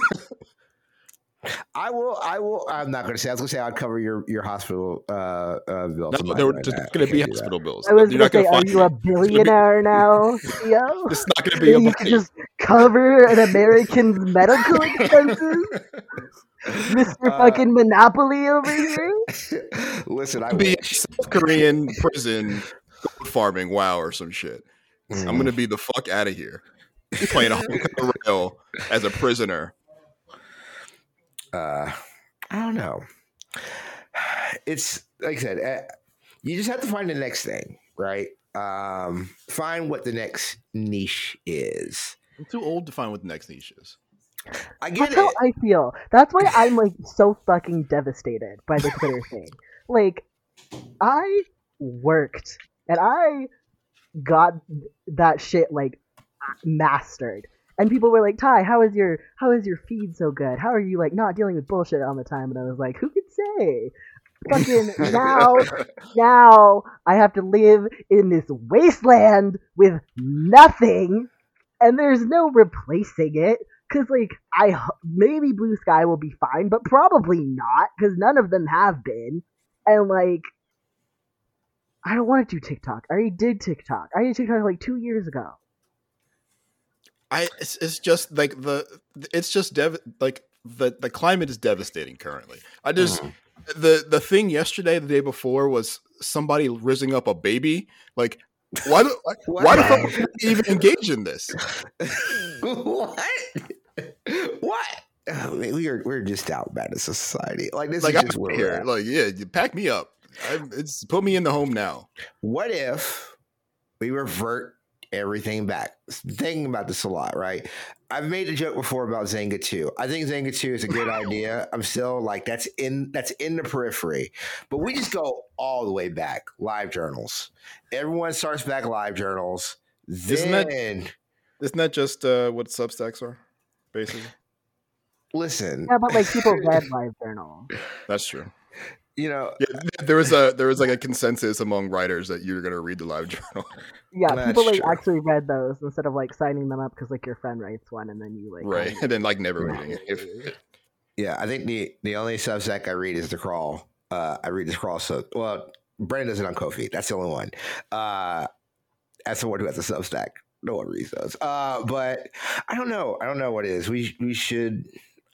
I will. I will. I'm not going to say. I was going to say I'd cover your your hospital uh, uh bills. No, there were doing just going to be can't that. hospital bills. I was You're gonna not say, going to are find you a me. It's be- billionaire now, Theo? *laughs* It's not going to be a you money. can just cover an American's medical expenses, Mr. Uh, fucking Monopoly over here. Listen, I be in wish. South Korean prison farming WoW or some shit. Mm. I'm gonna be the fuck out of here. *laughs* Playing a Honkai rail as a prisoner. uh, I don't know. *sighs* It's like I said, uh, you just have to find the next thing, right? Um, find what the next niche is. I'm too old to find what the next niche is. I get That's how. I feel. That's why I'm like so fucking devastated by the Twitter thing. Like, I worked and I got that shit like mastered. And people were like, "Ty, how is your how is your feed so good? How are you like not dealing with bullshit all the time?" And I was like, "Who could say?" Fucking *laughs* now, now I have to live in this wasteland with nothing, and there's no replacing it. Cause like I maybe Blue Sky will be fine, but probably not, cause none of them have been. And like, I don't want to do TikTok. I already did TikTok. I did TikTok like two years ago. I it's, it's just like the it's just dev like the the climate is devastating currently. I just Mhm. the the thing yesterday, the day before, was somebody rizzing up a baby. Like, why do *laughs* why the fuck even engage in this? *laughs* what? what? Oh, man, we are we're just out bad as a society. Like this Like, is I'm just where here. Like, yeah, you pack me up. I'm, it's put me in the home now. What if we revert everything back? Thinking about this a lot, right? I've made a joke before about Xanga 2. I think Xanga 2 is a good *laughs* idea. I'm still like that's in that's in the periphery. But we just go all the way back. Live journals. Everyone starts back live journals. Isn't that- Then Isn't that just uh, what Substacks are, basically? listen, Yeah, but like people *laughs* read Live Journal. That's true. You know, Yeah, there was a *laughs* there was like a consensus among writers that you're gonna read the live *laughs* journal. Yeah, That's people like true. actually read those instead of like signing them up because like your friend writes one and then you like right and then like never Right. reading it If- Yeah, I think the the only Substack I read is the crawl. Uh, I read the crawl. So, well, Brandon does it on Kofi. That's the only one. Uh, as someone who has a Substack, no one reads those. Uh, but I don't know. I don't know what it is. We we should.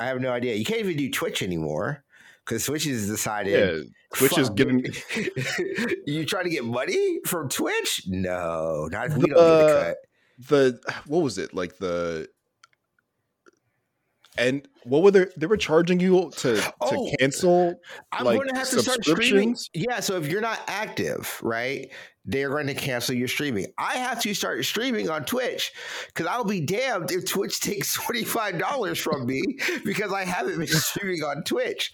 I have no idea. You can't even do Twitch anymore because Twitch has decided. yeah twitch is getting *laughs* you trying to get money from Twitch? No, not if we don't get a cut. the what was it like the and what were they they were charging you to to Oh, cancel I'm like, going to have to start streaming. Yeah, so if you're not active, right, they're going to cancel your streaming. I have to start streaming on Twitch because I'll be damned if Twitch *laughs* takes twenty five dollars from me because I haven't been *laughs* streaming on Twitch.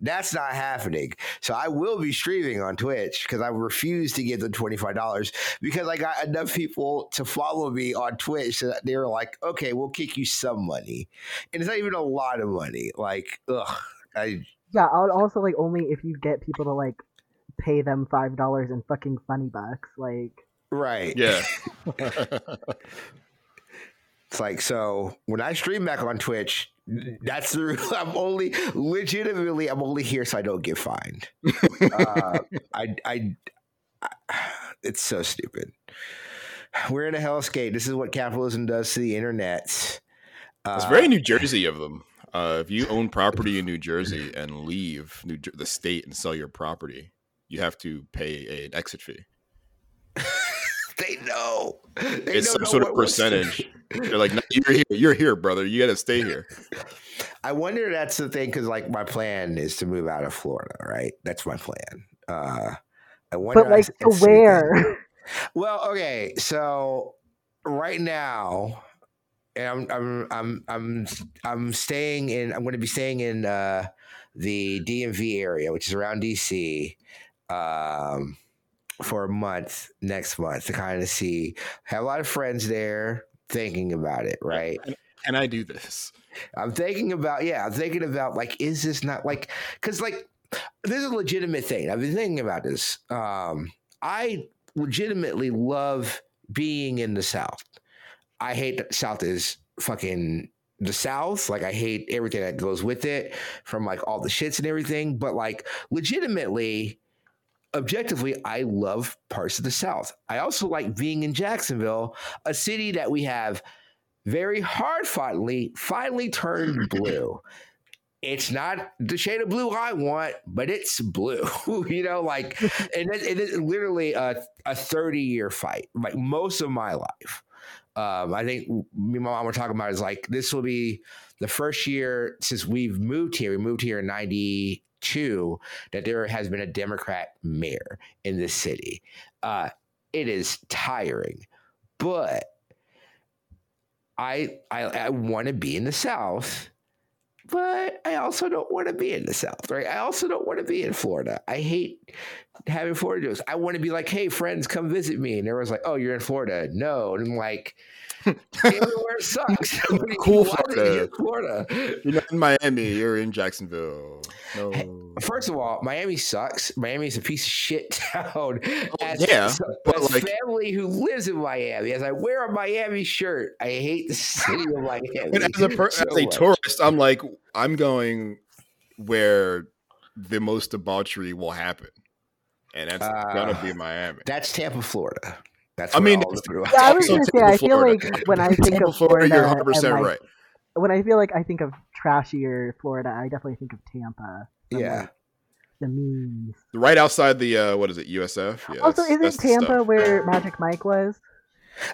That's not happening. So I will be streaming on Twitch because I refuse to give them twenty five dollars because I got enough people to follow me on Twitch that they were like, okay, we'll kick you some money, and it's not even a lot of money. Like, ugh, I Yeah, I'll also like only if you get people to like pay them five dollars in fucking funny bucks. Like right, yeah *laughs* *laughs* It's like so when I stream back on Twitch, that's the *laughs* I'm only legitimately I'm only here so I don't get fined. *laughs* uh, I, I I it's so stupid. We're in a hellscape. This is what capitalism does to the internet. Uh, it's very new jersey of them uh if you own property in new jersey and leave new Jer- the state and sell your property you have to pay an exit fee *laughs* they know. They it's don't some know sort of what we're saying. percentage *laughs* they're like no, you're here you're here brother you gotta stay here I wonder if that's the thing because like my plan is to move out of Florida, right? That's my plan. Uh, I wonder. but like if to that's the thing. where? *laughs* Well, okay, so right now, and I'm I'm I'm I'm I'm staying in. I'm going to be staying in uh, the DMV area, which is around DC, um, for a month next month to kind of see. Have a lot of friends there. Thinking about it, right? can i do this I'm thinking about yeah, I'm thinking about like, is this not like because like this is a legitimate thing. I've been thinking about this. Um, I legitimately love being in the South. I hate South is fucking the South. Like I hate everything that goes with it, from like all the shits and everything. But like legitimately, objectively, I love parts of the South. I also like being in Jacksonville, a city that we have very hard foughly finally turned *laughs* blue. It's not the shade of blue I want, but it's blue. *laughs* you know, like, *laughs* and it, it is literally a, a 30 year fight, like most of my life. Um, I think me and my mom were talking about is like this will be the first year since we've moved here. We moved here in 92 that there has been a Democrat mayor in this city. Uh, it is tiring, but I I, I want to be in the South, but I also don't want to be in the South, right? I also don't want to be in Florida. I hate having Florida jokes. I want to be like, hey, friends, come visit me. And everyone's like, oh, you're in Florida. No. And I'm like, everywhere *laughs* sucks. *laughs* cool Why did you Florida. Florida. You're not in Miami. You're in Jacksonville. No. First of all, Miami sucks. Miami is a piece of shit *laughs* town. As, yeah, as but, like- family who lives in Miami, as I wear a Miami shirt, I hate the city of Miami. and as a per- so as a tourist, I'm like, I'm going where the most debauchery will happen, and that's gonna Uh, be Miami. That's Tampa, Florida. That's I mean, all the Yeah, I *laughs* was gonna say. I feel like when I think of Florida, Florida, you're 100 percent like, right. when I feel like I think of trashier Florida, I definitely think of Tampa. and, Yeah. like, the memes. Right outside the uh, what is it, USF? Yeah. Also, isn't Tampa stuff. where Magic Mike was?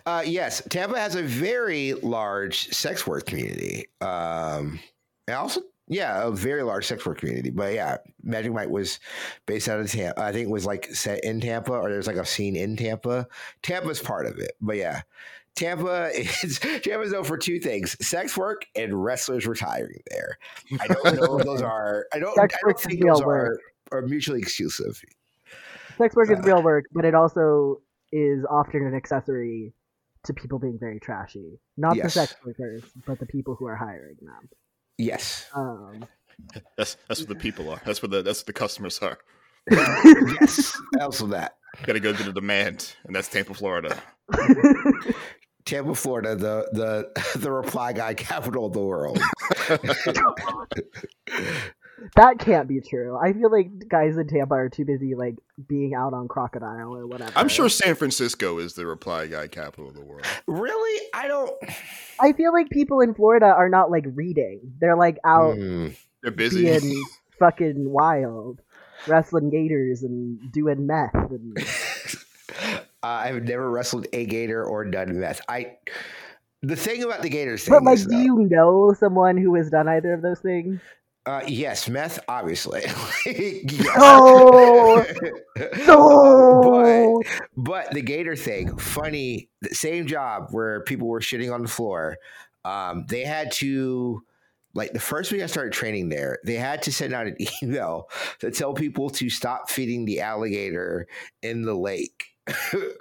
Uh, yes, Tampa has a very large sex work community. Um, and also, yeah, a very large sex work community. But yeah, Magic Mike was based out of Tampa. I think it was like set in Tampa, or there's like a scene in Tampa. Tampa's part of it. But yeah, Tampa *laughs* is Tampa's known for two things: sex work and wrestlers retiring there. I don't know if those are. I don't. Sex I don't think those are, work. are mutually exclusive. Sex work is Uh, real work, but it also is often an accessory to people being very trashy. Not the sex workers, but the people who are hiring them. Yes. Um, That's that's what the people are. That's what the that's what the customers are. yes. Also that. Got to go to the demand, and that's Tampa, Florida. *laughs* Tampa, Florida, the the *laughs* the reply guy capital of the world. *laughs* that can't be true. I feel like guys in Tampa are too busy like being out on crocodile or whatever. I'm sure San Francisco is the reply guy capital of the world. really? I don't. I feel like people in Florida are not like reading. They're like out Mm. They're busy. being *laughs* fucking wild, wrestling gators and doing meth. And *laughs* I've never wrestled a gator or done meth. I. The thing about the gators thing, but like, is, do though- you know someone who has done either of those things? Uh, yes, meth, obviously. *laughs* yes. Oh, *laughs* no. but but the gator thing, funny. Same job where people were shitting on the floor. Um, they had to like the first week I started training there, they had to send out an *laughs* email to tell people to stop feeding the alligator in the lake.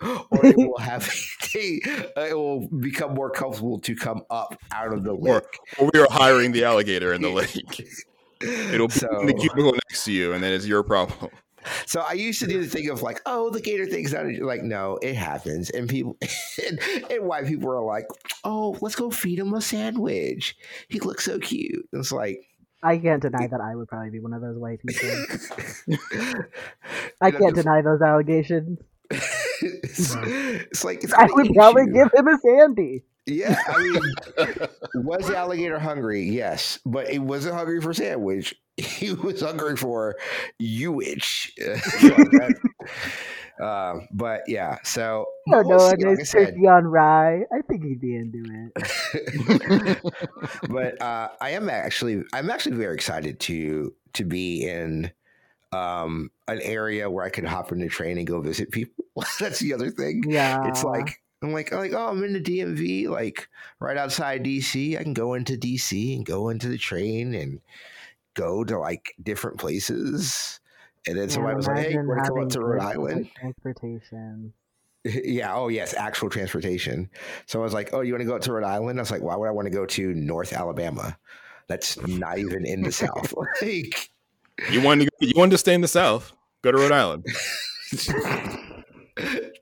or it will have they, uh, it will become more comfortable to come up out of the lake. Or, or we are hiring the alligator in the lake. It'll be So- in the cubicle next to you, and then it's your problem. So I used to do the thing of like, oh, the gator thing's not like, no, it happens, and people *laughs* and, and white people are like, oh, let's go feed him a sandwich. He looks so cute. It's like, I can't deny that I would probably be one of those white *laughs* people. I can't deny those allegations. *laughs* it's, it's like it's I would eat probably you. give him a sandy. Yeah, I mean, *laughs* was the alligator hungry? Yes, but he wasn't hungry for sandwich. *laughs* He was hungry for you-ish. uh, *laughs* but yeah, so I don't we'll know. see, a like I turkey on rye. I think he'd be into it. but uh, I am actually I'm actually very excited to to be in um, an area where I can hop in the train and go visit people. That's the other thing. Yeah. It's like I'm like I'm like oh I'm in the DMV like right outside DC. I can go into DC and go into the train and go to like different places. And then somebody Yeah, was like, "Hey, imagine want to come having up to Rhode Island?" Transportation. *laughs* Yeah. Oh, yes. Actual transportation. So I was like, "Oh, you want to go up to Rhode Island?" I was like, "Why would I want to go to North Alabama? That's not even in the South." *laughs* *laughs* Like, You wanted to, you wanted to stay in the South. Go to Rhode Island.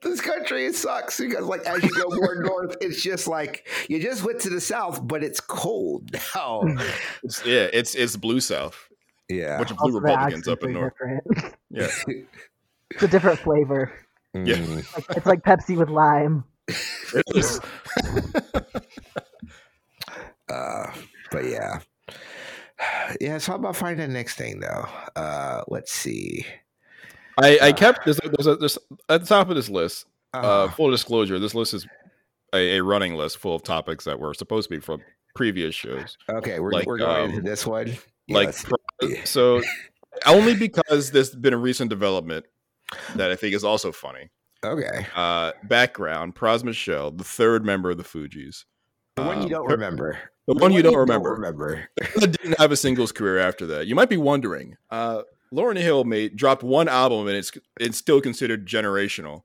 This country it sucks because like as you go more *laughs* north, it's just like you just went to the south, but it's cold now. It's, yeah, it's it's blue South. Yeah. bunch of blue Also, Republicans up in north. different. *laughs* Yeah. it's a different flavor. Yeah. Mm. Like, it's like Pepsi with lime. It is. *laughs* Uh, but yeah. *sighs* Yeah, it's all about finding the next thing though. Uh let's see. I, I kept there's, a, there's, a, there's at the top of this list. Uh, Uh, full disclosure: this list is a, a running list full of topics that were supposed to be from previous shows. okay, we're, like, we're going um, into this one. Like, let's- pro- yeah. so only because there's been a recent development that I think is also funny. okay. Uh, background: Pras Michel, the third member of the Fugees. The one you Um, don't her- remember. The one you don't remember. remember. didn't have a singles career after that. You might be wondering. Uh, Lauryn Hill made dropped one album and it's it's still considered generational.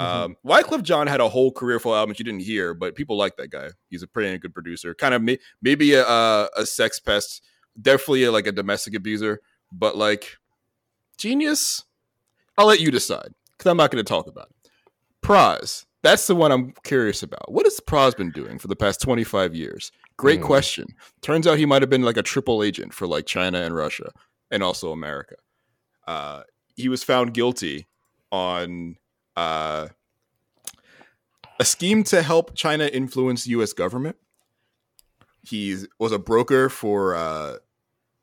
Um, Wyclef Jean had a whole career full of albums you didn't hear, but people like that guy. He's a pretty good producer. Kind of may, maybe a, a a sex pest, definitely a, like a domestic abuser, but like genius. I'll let you decide because I'm not going to talk about it. Praz, that's the one I'm curious about. What has Praz been doing for the past 25 years? Great Hmm. question. Turns out he might have been like a triple agent for like China and Russia and also America. Uh, he was found guilty on uh, a scheme to help China influence U.S. government. He was a broker for uh,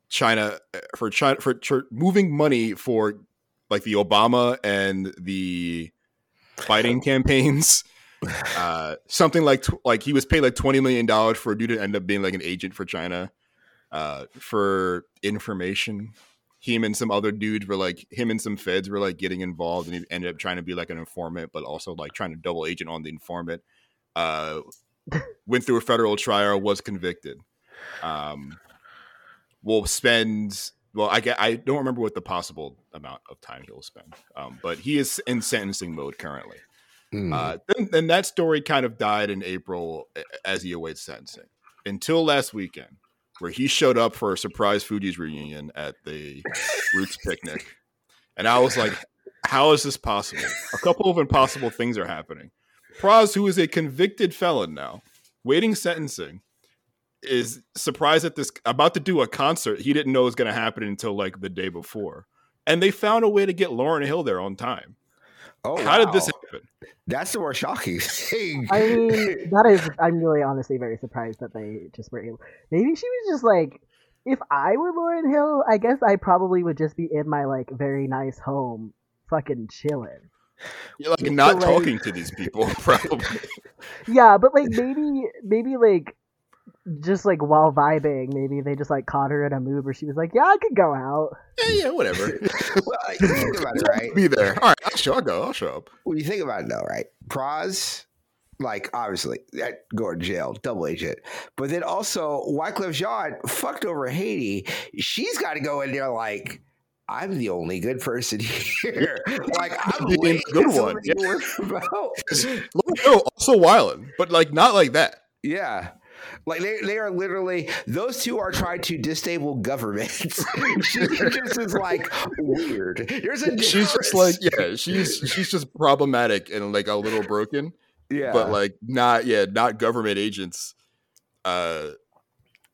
China for China for, for moving money for like the Obama and the Biden campaigns. *laughs* Uh, something like tw- like he was paid like twenty million dollars for a dude to end up being like an agent for China uh, for information. Him and some other dudes were like him and some feds were like getting involved, and he ended up trying to be like an informant, but also like trying to double agent on the informant. Uh, *laughs* went through a federal trial, was convicted. Um, will spend well. I get I don't remember what the possible amount of time he'll spend, um, but he is in sentencing mode currently. Mm. Uh, then, then that story kind of died in April as he awaits sentencing until last weekend, where he showed up for a surprise Fugees reunion at the Roots picnic. And I was like, how is this possible? A couple of impossible things are happening. Praz, who is a convicted felon now, waiting sentencing, is surprised at this, about to do a concert he didn't know was going to happen until like the day before. And they found a way to get Lauryn Hill there on time. oh, How did this wow. Happen? That's the more shocking *laughs* thing. I mean, that is. I'm really honestly very surprised that they just were able. Maybe she was just like, if I were Lauryn Hill, I guess I probably would just be in my like very nice home, fucking chilling. You're like not like- talking to these people, *laughs* probably. *laughs* Yeah, but like maybe, maybe like, just like while vibing, maybe they just like caught her in a mood where she was like, "Yeah, I could go out." yeah, yeah, whatever. *laughs* well, you think about it, *laughs* right? Be there. All right, I'll show. I'll go. I'll show up. When you think about it, though, right? Praz, like obviously, that go to jail, double agent. But then also, Wyclef Jean fucked over Haiti. She's got to go in there like. I'm the only good person *laughs* here. Like I'm Being way the good one, to worry about. No, also wilding, but like not like that. Yeah. Like they, they are literally those two are trying to disable government. she *laughs* *laughs* just is like weird. There's a She's just like yeah, she's she's just problematic and like a little broken, yeah, but like not yeah, not government agents. Uh,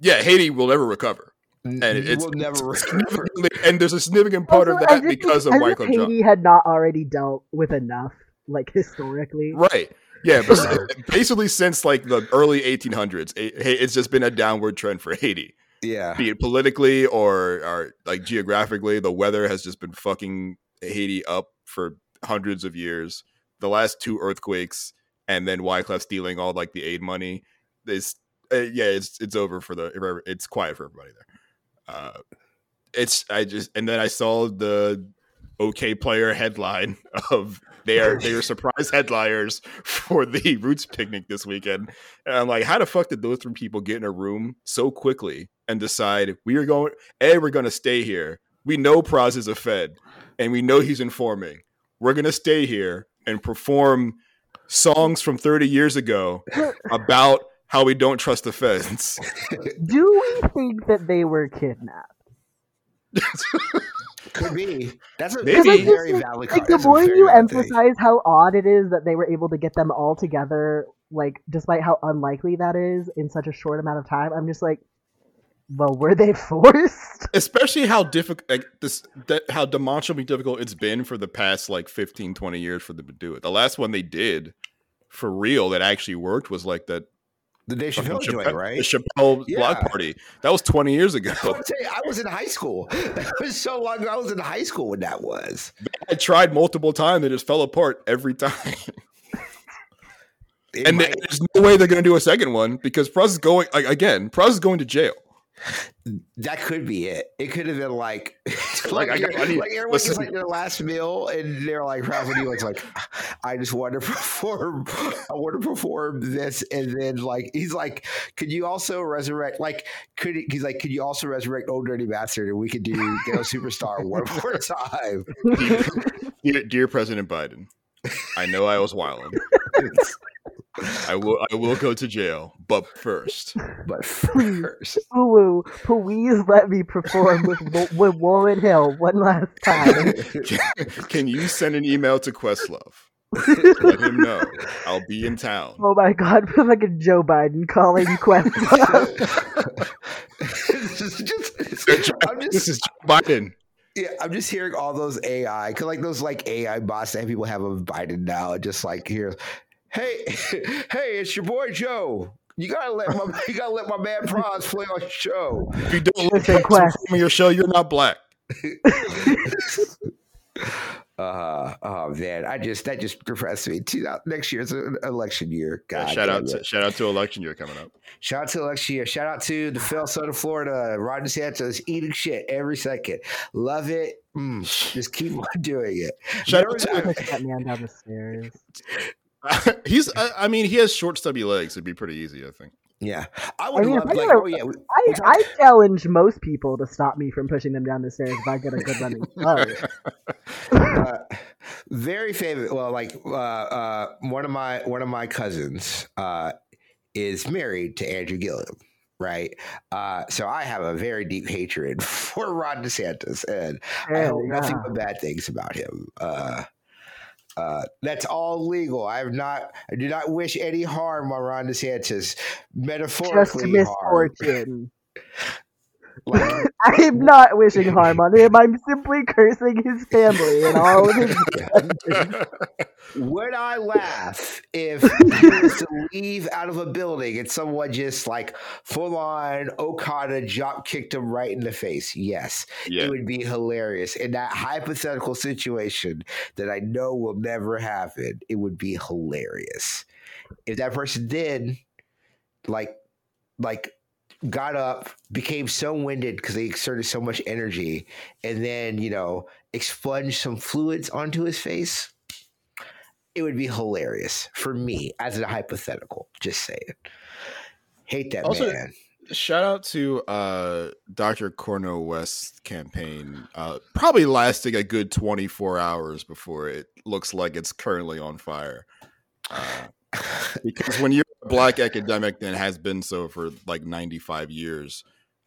yeah, Haiti will never recover, and and it's, will never it's recover. and there's a significant part Also, of as that if- because of Michael if Wyclef Jean. Haiti had not already dealt with enough, like historically. Right. Yeah, *laughs* basically since like the early 1800s, it's just been a downward trend for Haiti. Yeah, Be it politically or, or like geographically, the weather has just been fucking Haiti up for hundreds of years. The last two earthquakes, and then Wyclef stealing all like the aid money. This, uh, yeah, it's it's over for the. It's quiet for everybody there. Uh, it's I just and then I saw the Okayplayer headline *laughs* of they are they are surprise headliners *laughs* for the Roots picnic this weekend. And I'm like, how the fuck did those three people get in a room so quickly and decide we are going A, we're gonna stay here. We know Praz is a Fed and we know he's informing. We're gonna stay here and perform songs from 30 years ago *laughs* about how we don't trust the feds. Do we think that they were kidnapped? *laughs* Could be. That's a, Maybe. Like, very like, valid. Like co- the that's more you valid take. emphasize how odd it is that they were able to get them all together, like despite how unlikely that is in such a short amount of time, I'm just like, well, were they *laughs* forced? especially how difficult like this that how demonstrably difficult it's been for the past like 15 20 years for them to do it the last one they did for real that actually worked was like that the Dave Chappelle joint, Chappelle- right? the chappelle Yeah. block party that was 20 years ago I say I was in high school. *laughs* That was so long ago. I was in high school when that was. i tried multiple times it just fell apart every time and might- there's no way they're going to do a second one because Praz is going like, again Praz is going to jail that could be it. It could have been like, *laughs* Like, like, I got- I need- like everyone gets like their last meal, and they're like, Ralph, what do you want? It's like, I just want to *laughs* perform. I want to perform this, and then like he's like, could you also resurrect? Like, could he- he's like, could you also resurrect Ol' Dirty Bastard, and we could do Ghetto *laughs* Superstar one more time? dear, dear president biden i know i was wilding i will i will go to jail but first but first, *laughs* Ooh, please let me perform with with Warren Hill one last time. *laughs* Can you send an email to Questlove? Let him know I'll be in town. Oh my god, *laughs* fucking Joe Biden calling Questlove. It's just, just- I'm just This is Joe Biden. Yeah, I'm just hearing all those AI, cause like those like AI bots that people have of Biden now. Just like here, hey, *laughs* hey, it's your boy Joe. You gotta let my *laughs* you gotta let my man Praz play on your show. If you don't Listen, listen Quest. to your show, you're not black. *laughs* Uh, oh man, I just that just depressed me. Two, next year's an election year. Yeah, God, shout out it. to shout out to election year coming up. Shout out to election year. Shout out to the Phil Soda, Florida. Ron DeSantis eating shit every second. Love it. Mm, just keep on doing it. Shout There out to that man down the stairs. *laughs* he's I, I mean he has short stubby legs. It'd be pretty easy, I think. Yeah, I would I mean, love I like gotta- oh yeah. we- I, I *laughs* challenge most people to stop me from pushing them down the stairs if I get a good running *laughs* start. uh, very favorite. Well, like uh, uh, one of my one of my cousins uh, is married to Andrew Gillum, right? Uh, so I have a very deep hatred for Ron DeSantis, and I Hell hope nothing but bad things about him. Uh, uh, that's all legal. I have not. I do not wish any harm on Ron DeSantis. Just Metaphorically, harm. misfortune. *laughs* Like, *laughs* I am not wishing harm on him. I'm simply cursing his family and all of his. *laughs* *laughs* Would I laugh if he was to leave out of a building and someone just like full on Okada drop kicked him right in the face? Yes, yeah. it would be hilarious. In that hypothetical situation that I know will never happen, it would be hilarious. If that person did, like, like, got up, became so winded because they exerted so much energy, and then you know expunged some fluids onto his face it would be hilarious for me as a hypothetical. Just saying. Hate that Also- man. Shout out to uh, Dr. Cornel West's campaign, uh, probably lasting a good 24 hours before it looks like it's currently on fire. Uh, because when you're black academic and has been so for like 95 years,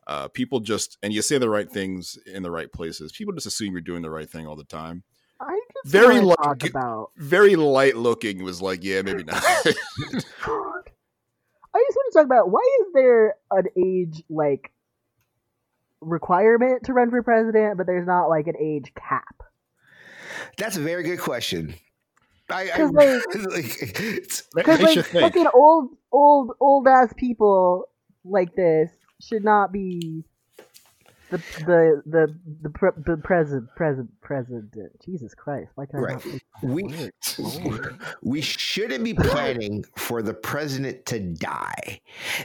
uh, people just, and you say the right things in the right places, people just assume you're doing the right thing all the time. I just Very want like- talk about. Very light looking was like, yeah, maybe not. *laughs* I just want to talk about why is there an age like requirement to run for president, but there's not like an age cap. That's a very good question. I, I 'Cause, like- *laughs* like, it's- Because like think. fucking old, old, old ass people like this should not be the the the the, pre- the president president president. Jesus Christ! Why can't I Right. not we *laughs* we shouldn't be planning for the president to die.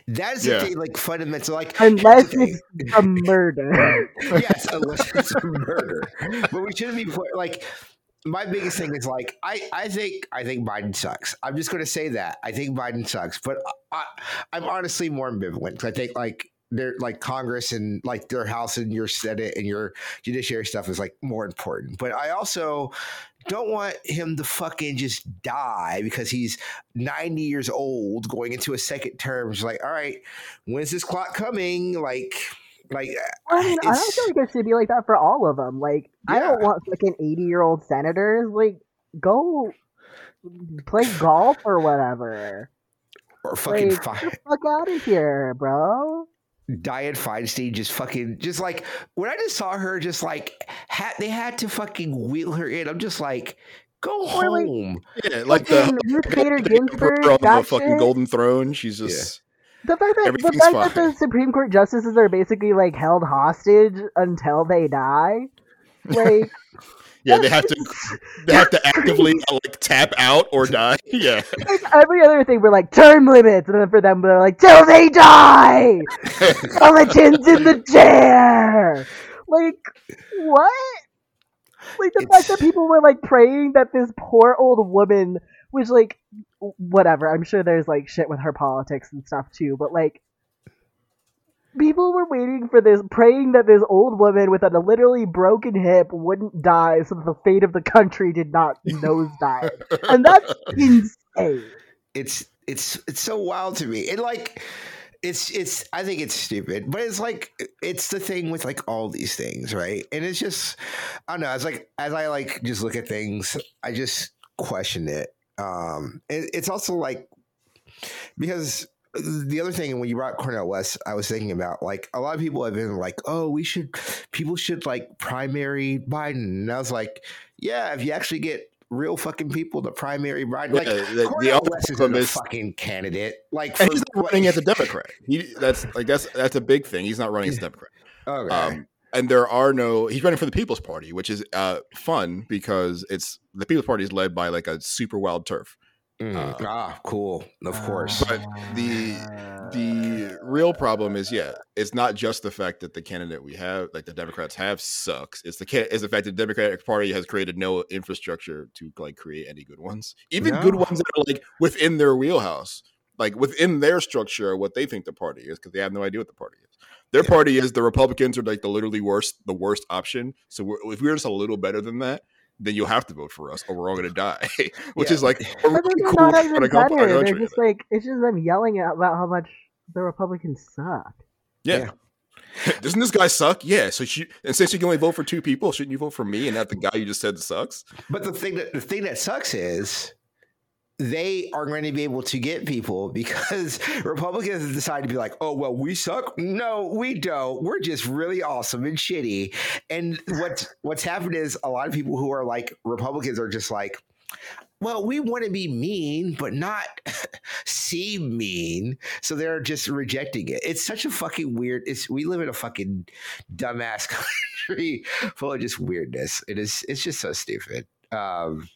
That's Yeah. the thing, like fundamental. Like Unless the it's a murder. *laughs* yes, unless it's a murder. But we shouldn't be put, like. My biggest thing is like I, I think I think Biden sucks. I'm just going to say that I think Biden sucks. But I, I'm honestly more ambivalent. I think like they're like Congress and like their House and your Senate and your judiciary stuff is like more important. But I also don't want him to fucking just die because he's 90 years old going into a second term. It's like, all right, when's this clock coming? Like, Like, uh, I mean, I don't feel like it should be like that for all of them. Like, I don't Yeah. want fucking eighty-year-old senators. Like, go play golf or whatever. or fucking Like, fi- get the fuck out of here, bro. Dianne Feinstein just fucking just like when I just saw her just like had they had to fucking wheel her in. I'm just like, go Or, like, home. Yeah, like Fucking *laughs* the Ruth Bader they put her Ginsburg, on the fucking shit. golden throne. She's just The fact that the fact that the Supreme Court justices are basically like held hostage until they die, *laughs* like yeah. They have to they have to actively like tap out or die. *laughs* Yeah, like every other thing we're like term limits, and then for them they're like till they die, skeletons in the chair. Like what? Like the fact that people were like praying that this poor old woman, which like whatever, I'm sure there's like shit with her politics and stuff too, but like people were waiting for this, praying that this old woman with a literally broken hip wouldn't die, so that the fate of the country did not *laughs* nosedive, and that's insane. It's it's it's so wild to me. And like it's it's I think it's stupid, but it's like it's the thing with like all these things, right? And it's just I don't know. It's like as I like just look at things, I just question it. Um, it, it's also like because the other thing when you brought Cornel West, I was thinking about like a lot of people have been like, oh, we should people should like primary Biden, and I was like, yeah, if you actually get real fucking people to primary Biden, like Yeah, the- the Cornel other West isn't a fucking candidate. Like, for he's not what- running as a Democrat. He, that's like that's that's a big thing. He's not running as a *laughs* Democrat. Okay. Um, and there are no. He's running for the People's Party, which is uh, fun because it's the People's Party is led by like a super wild turf. Mm, uh, ah, cool. Of course. But the the real problem is yeah, it's not just the fact that the candidate we have, like the Democrats have, sucks. It's the ca- it's the fact that the Democratic Party has created no infrastructure to like create any good ones, even good ones that are like within their wheelhouse, like within their structure, what they think the party is, because they have no idea what the party is. Their Yeah. party is the Republicans are like the literally worst, the worst option. So we're, if we're just a little better than that, then you'll have to vote for us, or we're all going to die. *laughs* Which Yeah. is like a But really then they're cool not even better. our They're country. just like it's just them yelling about how much the Republicans suck. Yeah. *laughs* Doesn't this guy suck? Yeah. So she, and since you can only vote for two people, shouldn't you vote for me and not the guy you just said sucks? But the thing that the thing that sucks is they are going to be able to get people *laughs* because Republicans decide to be like, oh well, we suck. No, we don't. We're just really awesome and shitty. And what's what's happened is a lot of people who are like Republicans are just like, well, we want to be mean, but not *laughs* seem mean. So they're just rejecting it. It's such a fucking weird. It's we live in a fucking dumbass *laughs* country full of just weirdness. It is. It's just so stupid. Um,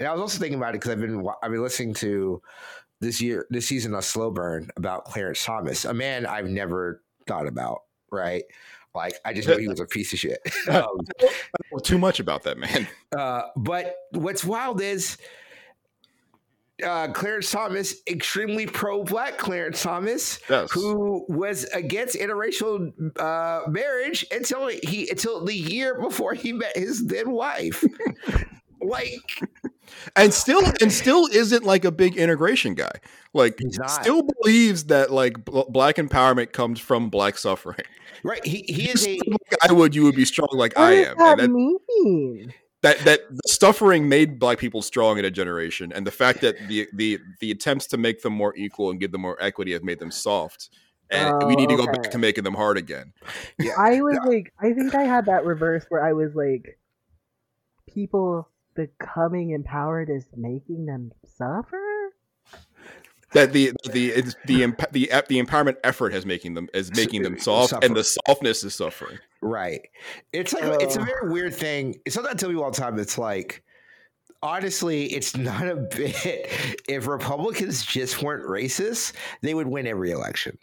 and I was also thinking about it because I've been I've been listening to this year this season of Slow Burn about Clarence Thomas, a man I've never thought about. Right. Like I just knew he was a piece of shit. *laughs* *laughs* um, too much about that man. *laughs* uh, but what's wild is uh, Clarence Thomas, extremely pro-black Clarence Thomas, Yes. who was against interracial uh, marriage until he until the year before he met his then wife. Like and still, and still isn't like a big integration guy. Like, He's still believes that like bl- black empowerment comes from black suffering. right, he he is I would, you would be strong like What I am. that, that, mean? that that the suffering made black people strong in a generation, and the fact that the the the attempts to make them more equal and give them more equity have made them soft. And oh, we Oh, need to go back to making them hard again. yeah, I was like, I think I had that reverse where I was like, people becoming empowered is making them suffer. that the the it's the emp- the the empowerment effort has making them is making them soft, and the softness is suffering. Right. It's like it's a very weird thing. It's something I tell people all the time. It's like honestly, it's not a bit. If Republicans just weren't racist, they would win every election.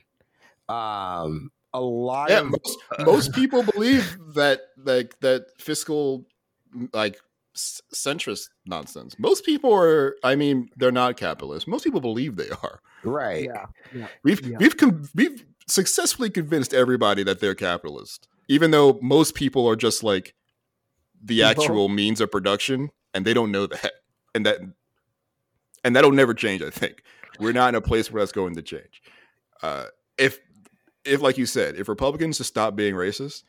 Um, a lot Yeah, of most, most people believe that like that fiscal like s- centrist nonsense. Most people are. I mean, they're not capitalists. Most people believe they are. right. Yeah, yeah. We've Yeah. we've con- we've successfully convinced everybody that they're capitalist, even though most people are just like the People. actual means of production, and they don't know that, and that and that'll never change. I think we're not in a place where that's going to change. Uh, if if, like you said, if Republicans just stop being racist,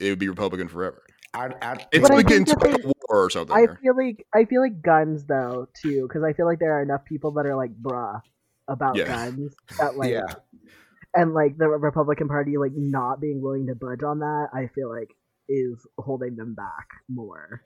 it would be Republican forever. I, I, It's But I like getting think into that a war or something. I feel like I feel like guns though too, because I feel like there are enough people that are like bruh about Yeah. guns that like yeah, and like the Republican Party like not being willing to budge on that. I feel like is holding them back more.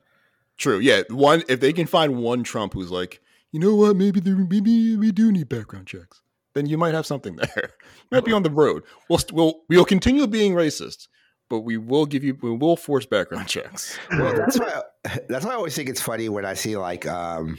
True. Yeah. One, if they can find one Trump who's like, you know what, maybe there, maybe we do need background checks, then you might have something *laughs* there. You might be on the road. We'll we'll we'll continue being racist, but we will give you we will force background checks. well, that's why that's why I always think it's funny when I see like um,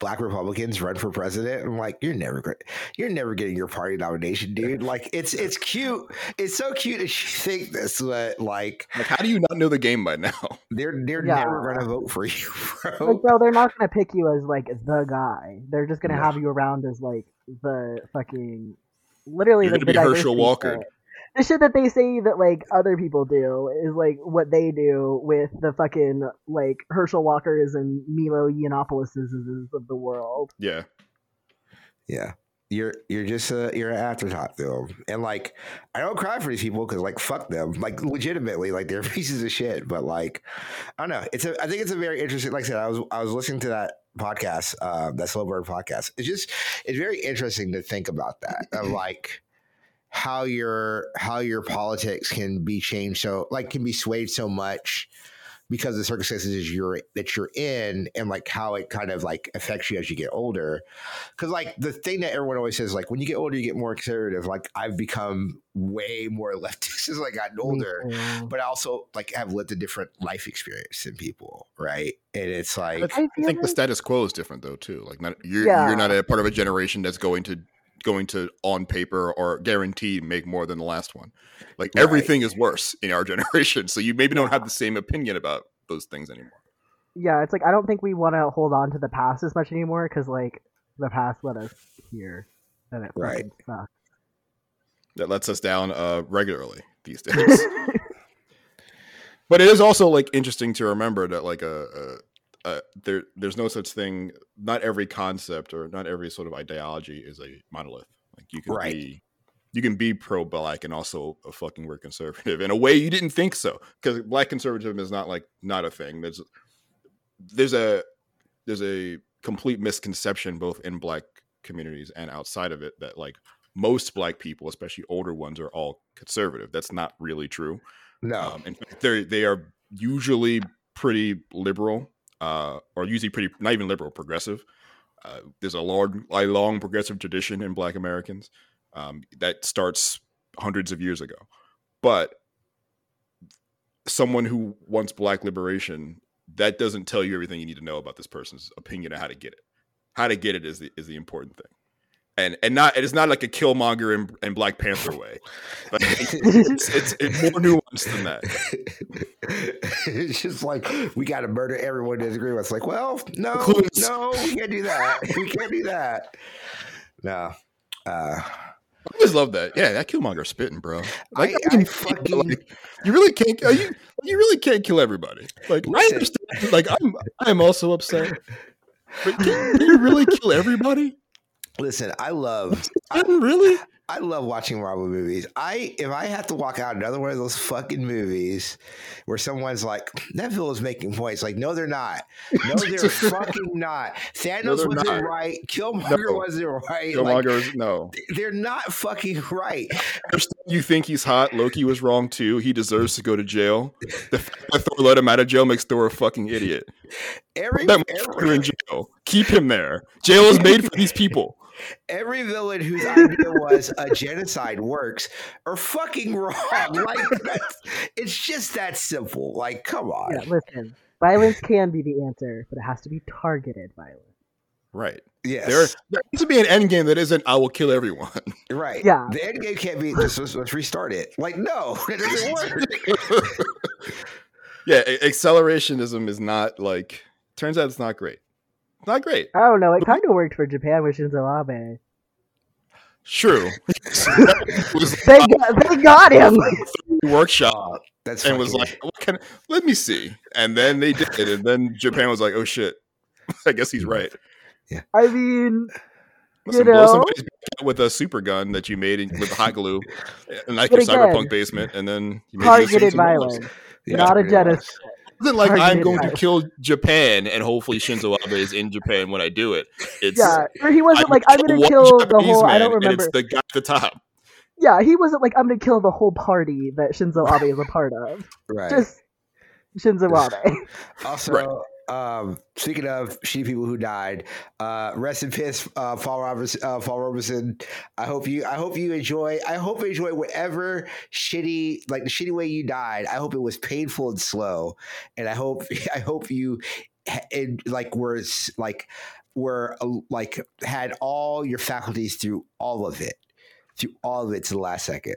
black Republicans run for president. I'm like, you're never you're never getting your party nomination, dude. *laughs* Like it's it's cute. It's so cute that you think this, but like Like, how do you not know the game by now? *laughs* they're they're Yeah. never gonna vote for you, Like, bro. bro, they're not gonna pick you as like the guy. They're just gonna No. have you around as like the fucking literally You're like gonna the be Herschel Walker. shit. The shit that they say that like other people do is like what they do with the fucking like Herschel Walkers and Milo Yiannopoulos of the world. Yeah. Yeah. You're you're just a you're an afterthought to them, and like I don't cry for these people because like fuck them, like legitimately, like they're *laughs* pieces of shit. But like I don't know, it's a I think it's a very interesting. Like I said, I was I was listening to that podcast, uh, that Slow Burn podcast. It's just it's very interesting to think about that of like how your how your politics can be changed so like can be swayed so much because of the circumstances you're that you're in and like how it kind of like affects you as you get older because like the thing that everyone always says like when you get older you get more conservative like i've become way more *laughs* leftist as i gotten older Me too. but i also like have lived a different life experience than people right and it's like I, I I feel think the status quo is different though too. Like not you're Yeah. you're not a part of a generation that's going to going to on paper or guaranteed make more than the last one. Like Right. everything is worse in our *laughs* generation, so you maybe don't have the same opinion about those things anymore. Yeah, it's like I don't think we want to hold on to the past as much anymore because like the past let us here, and it Right. sucks. That lets us down uh, regularly these *laughs* days. *laughs* but it is also like interesting to remember that like a, a there there's no such thing. Not every concept or not every sort of ideology is a monolith. Like you can Right. be you can be pro black and also a fucking weird conservative in a way you didn't think so because black conservatism is not like not a thing. There's there's a there's a complete misconception both in black communities and outside of it that like most black people, especially older ones, are all conservative. That's not really true. no Um, in fact, they they are usually pretty liberal, uh, or usually pretty not even liberal, progressive. Uh, there's a long, a long progressive tradition in Black Americans um, that starts hundreds of years ago. But someone who wants Black liberation, that doesn't tell you everything you need to know about this person's opinion of how to get it. How to get it is the is the important thing. And and not it is not like a Killmonger and, and Black Panther way. Like, it's, it's, it's more nuanced than that. *laughs* it's just like we got to murder everyone to disagree with. It's like, well, no, no, we can't do that. We can't do that. No. Uh, I always love that. Yeah, that Killmonger spitting, bro. Like, I- I can I feel, fucking- like, you really can't. You you really can't kill everybody. Like I understand. Like I'm I am also upset. But can, can *laughs* you really kill everybody? Listen, I love *laughs* Spitting, really? I love watching Marvel movies. I if I have to walk out another one of those fucking movies where someone's like, that is making points. Like, no, they're not. No, *laughs* they're *laughs* fucking not. Thanos they're wasn't not. right. Killmonger No. wasn't right. Like, Killmonger is no. they're not fucking right. You think he's hot? Loki was wrong too. He deserves to go to jail. The fact that Thor let him out of jail makes Thor a fucking idiot. Every Put that motherfucker in jail. Keep him there. Jail is made for these people. Every villain whose idea was a genocide works are fucking wrong. *laughs* Like that's, it's just that simple. Like, come on. Yeah, listen, violence can be the answer, but it has to be targeted violence. Right. Yes. There, there needs to be an end game that isn't I will kill everyone. *laughs* right. Yeah. The end game can't be just let's, let's restart it. Like, no, *laughs* it doesn't work. yeah, a- accelerationism is not like turns out it's not great. It's not great. I don't know. It kind of worked for Japan with Shinzo Abe. True. was *laughs* They got, they got him. *laughs* workshop That's and was like, what can, let me see. And then they did it. And then Japan was like, oh shit. *laughs* I guess he's right. Yeah. I mean, You blow know? somebody's with a super gun that you made in- with hot glue, and like But your again, cyberpunk basement, and then you made Targeted these violence, Yeah, not a pretty genocide. It wasn't like I'm going to kill Japan, and hopefully Shinzo Abe is in Japan when I do it. It's Yeah, or he wasn't I'm like I'm gonna one kill the Japanese whole. I don't and remember. it's the guy at the top. Yeah, he wasn't like I'm gonna kill the whole party that Shinzo Abe is a part of. Right. Just Shinzo *laughs* Abe. Also, Right. Um, speaking of shitty people who died, uh, rest in peace, uh, Paul Robertson. Uh, Paul Robertson. I hope you. I hope you enjoy. I hope you enjoy whatever shitty, like the shitty way you died. I hope it was painful and slow, and I hope. *laughs* I hope you, and like were like were uh, like had all your faculties through all of it, through all of it to the last second.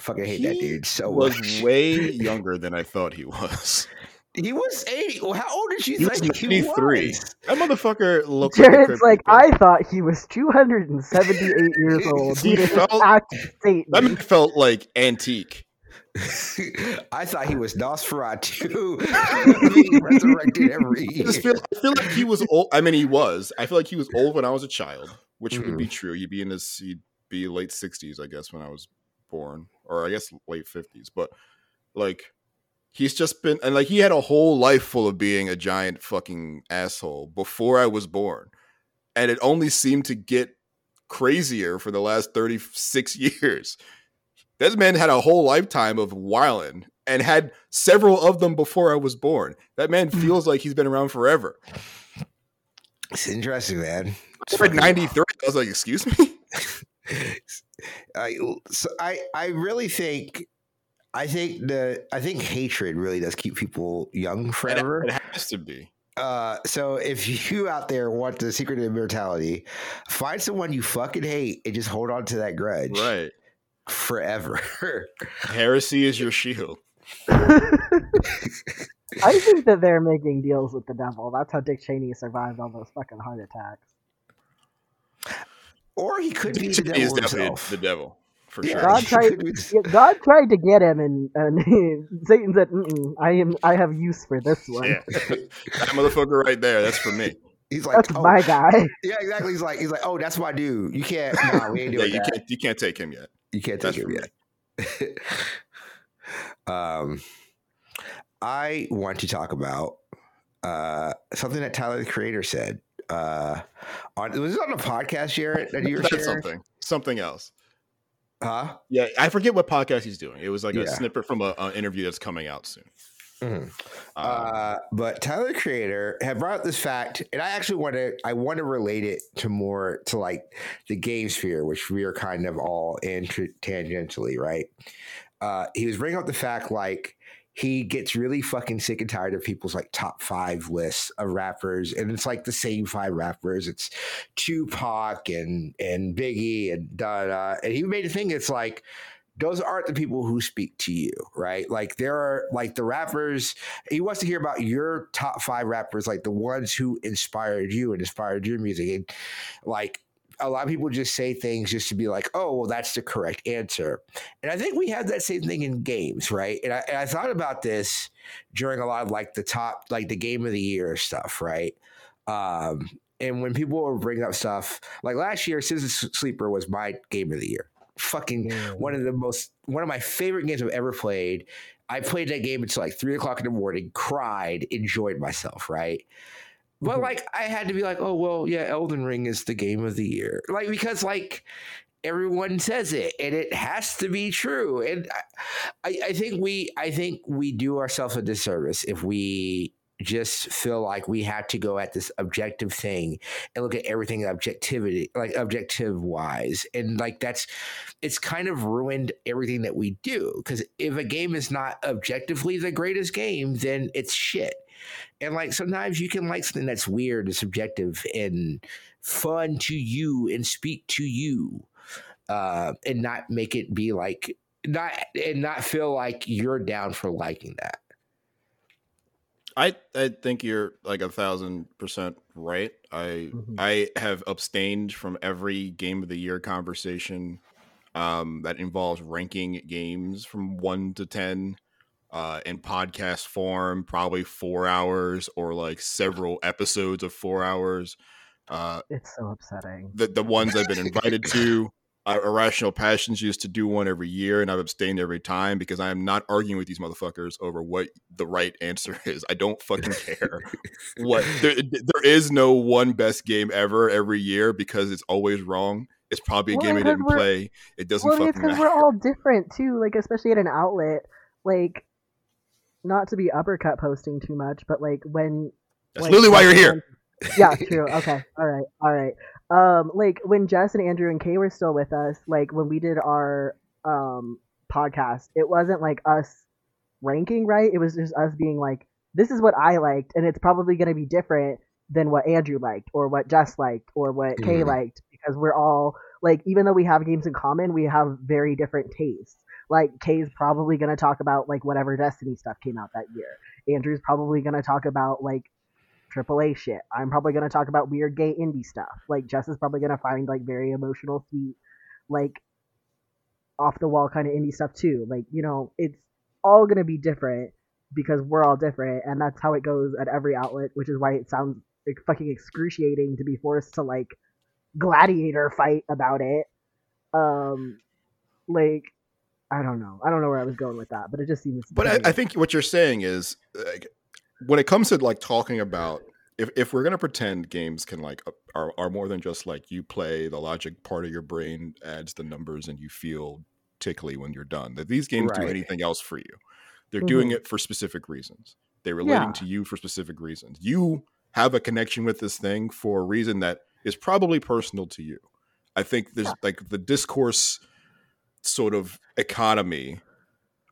Fucking hate that dude so was much. way *laughs* younger than I thought he was. He was eighty. Well, How old did you He was think he was? That motherfucker looked like a Jared's Crypt like, I thought he was 278 *laughs* years old He due felt- act of Satan. That man felt like antique. *laughs* I thought he was Nosferatu *laughs* being resurrected every I year. just feel, I feel like he was old. I mean, he was. I feel like he was old when I was a child, which would be Mm-hmm. true. He'd be in his, he'd be late sixties, I guess, when I was born, or I guess late fifties. But like, he's just been, and like, he had a whole life full of being a giant fucking asshole before I was born, and it only seemed to get crazier for the last thirty six *laughs* years. This man had a whole lifetime of wilding and had several of them before I was born. That man Mm. feels like he's been around forever. It's interesting, man. It's like 93. I was like, excuse me? *laughs* I, so I, I really think, I think the, I think hatred really does keep people young forever. It, it has to be. Uh, so if *laughs* you out there want the secret of immortality, find someone you fucking hate and just hold on to that grudge Right. forever. *laughs* Heresy is your shield. *laughs* I think that they're making deals with the devil. That's how Dick Cheney survived all those fucking heart attacks. or he could be the He is devil definitely himself. the devil, for Yeah, sure. God *laughs* tried- could be- Yeah, God tried to get him, and, and *laughs* Satan said, Mm-mm, "I am. I have use for this one. Yeah. *laughs* that motherfucker right there, that's for me. He's like, That's oh, my guy." yeah, exactly. He's like, he's like, oh, that's my dude. You can't, nah, we ain't Yeah, doing you that. can't you can't take him yet. You can't take for it yet. um, I want to talk about uh, something that Tyler the Creator said. Uh, on was it on a podcast, Jared? That you were That's sharing? something. Something else. Huh? Yeah, I forget what podcast he's doing. It was like Yeah. a snippet from an interview that's coming out soon. Mhm. Uh, Uh, but Tyler Creator had brought up this fact, and I actually want to I want to relate it to more to like the game sphere, which we are kind of all in tangentially, right? Uh, he was bringing up the fact like he gets really fucking sick and tired of people's like top five lists of rappers, and it's like the same five rappers. It's Tupac and and Biggie and da da. And he made a thing. It's like those aren't the people who speak to you, right? Like there are like the rappers. He wants to hear about your top five rappers, like the ones who inspired you and inspired your music. And like a lot of people just say things just to be like, oh, well, that's the correct answer. And I think we have that same thing in games, right? And I, and I thought about this during a lot of like the top, like the game of the year stuff, right? Um, and when people were bringing up stuff like last year, Citizen Sleeper was my game of the year. Fucking one of the most one of my favorite games I've ever played. I played that game until like three o'clock in the morning, cried, enjoyed myself, right? But Mhm. like I had to be like, oh well, yeah, Elden Ring is the game of the year. Like because like everyone says it and it has to be true. And I, I, I think we I think we do ourselves a disservice if we just feel like we have to go at this objective thing and look at everything objectivity like objective wise and like that's it's kind of ruined everything that we do because if a game is not objectively the greatest game then it's shit and like sometimes you can like something that's weird and subjective and fun to you and speak to you uh and not make it be like not and not feel like you're down for liking that I I think you're like a thousand percent right. I Mhm. I have abstained from every game of the year conversation um, that involves ranking games from one to ten uh, in podcast form, probably four hours or like several episodes of four hours, Uh, It's so upsetting. the the ones I've been invited to. *laughs* Uh, Irrational Passions used to do one every year, and I've abstained every time because I am not arguing with these motherfuckers over what the right answer *laughs* is. I don't fucking care what *laughs* there, there is no one best game ever every year because it's always wrong. It's probably a Well, game I didn't play. It doesn't Well, it's fucking because matter. we're all different too. Like especially at an outlet, like not to be uppercut posting too much, but like when That's literally why you're here. yeah, *laughs* true. Okay. All right. All right. Um, like when Jess and Andrew and Kay were still with us, like when we did our um podcast, it wasn't like us ranking, right? It was just us being like, this is what I liked, and it's probably gonna be different than what Andrew liked or what Jess liked or what Kay Mhm. liked because we're all like even though we have games in common, we have very different tastes. Like Kay's probably gonna talk about like whatever Destiny stuff came out that year. Andrew's probably gonna talk about like AAA shit. I'm probably gonna talk about weird gay indie stuff. Like Jess is probably gonna find like very emotional, sweet, like off the wall kind of indie stuff too. Like you know, it's all gonna be different because we're all different, and that's how it goes at every outlet. Which is why it sounds like fucking excruciating to be forced to like gladiator fight about it. Um, like I don't know. I don't know where I was going with that, but it just seems. But I, I think what you're saying is, like, when it comes to like talking about if if we're gonna pretend games can like are are more than just like you play the logic part of your brain adds the numbers and you feel tickly when you're done. That these games do anything else for you. They're doing Mhm. it for specific reasons. They're relating Yeah. to you for specific reasons. You have a connection with this thing for a reason that is probably personal to you. I think there's Yeah. like the discourse sort of economy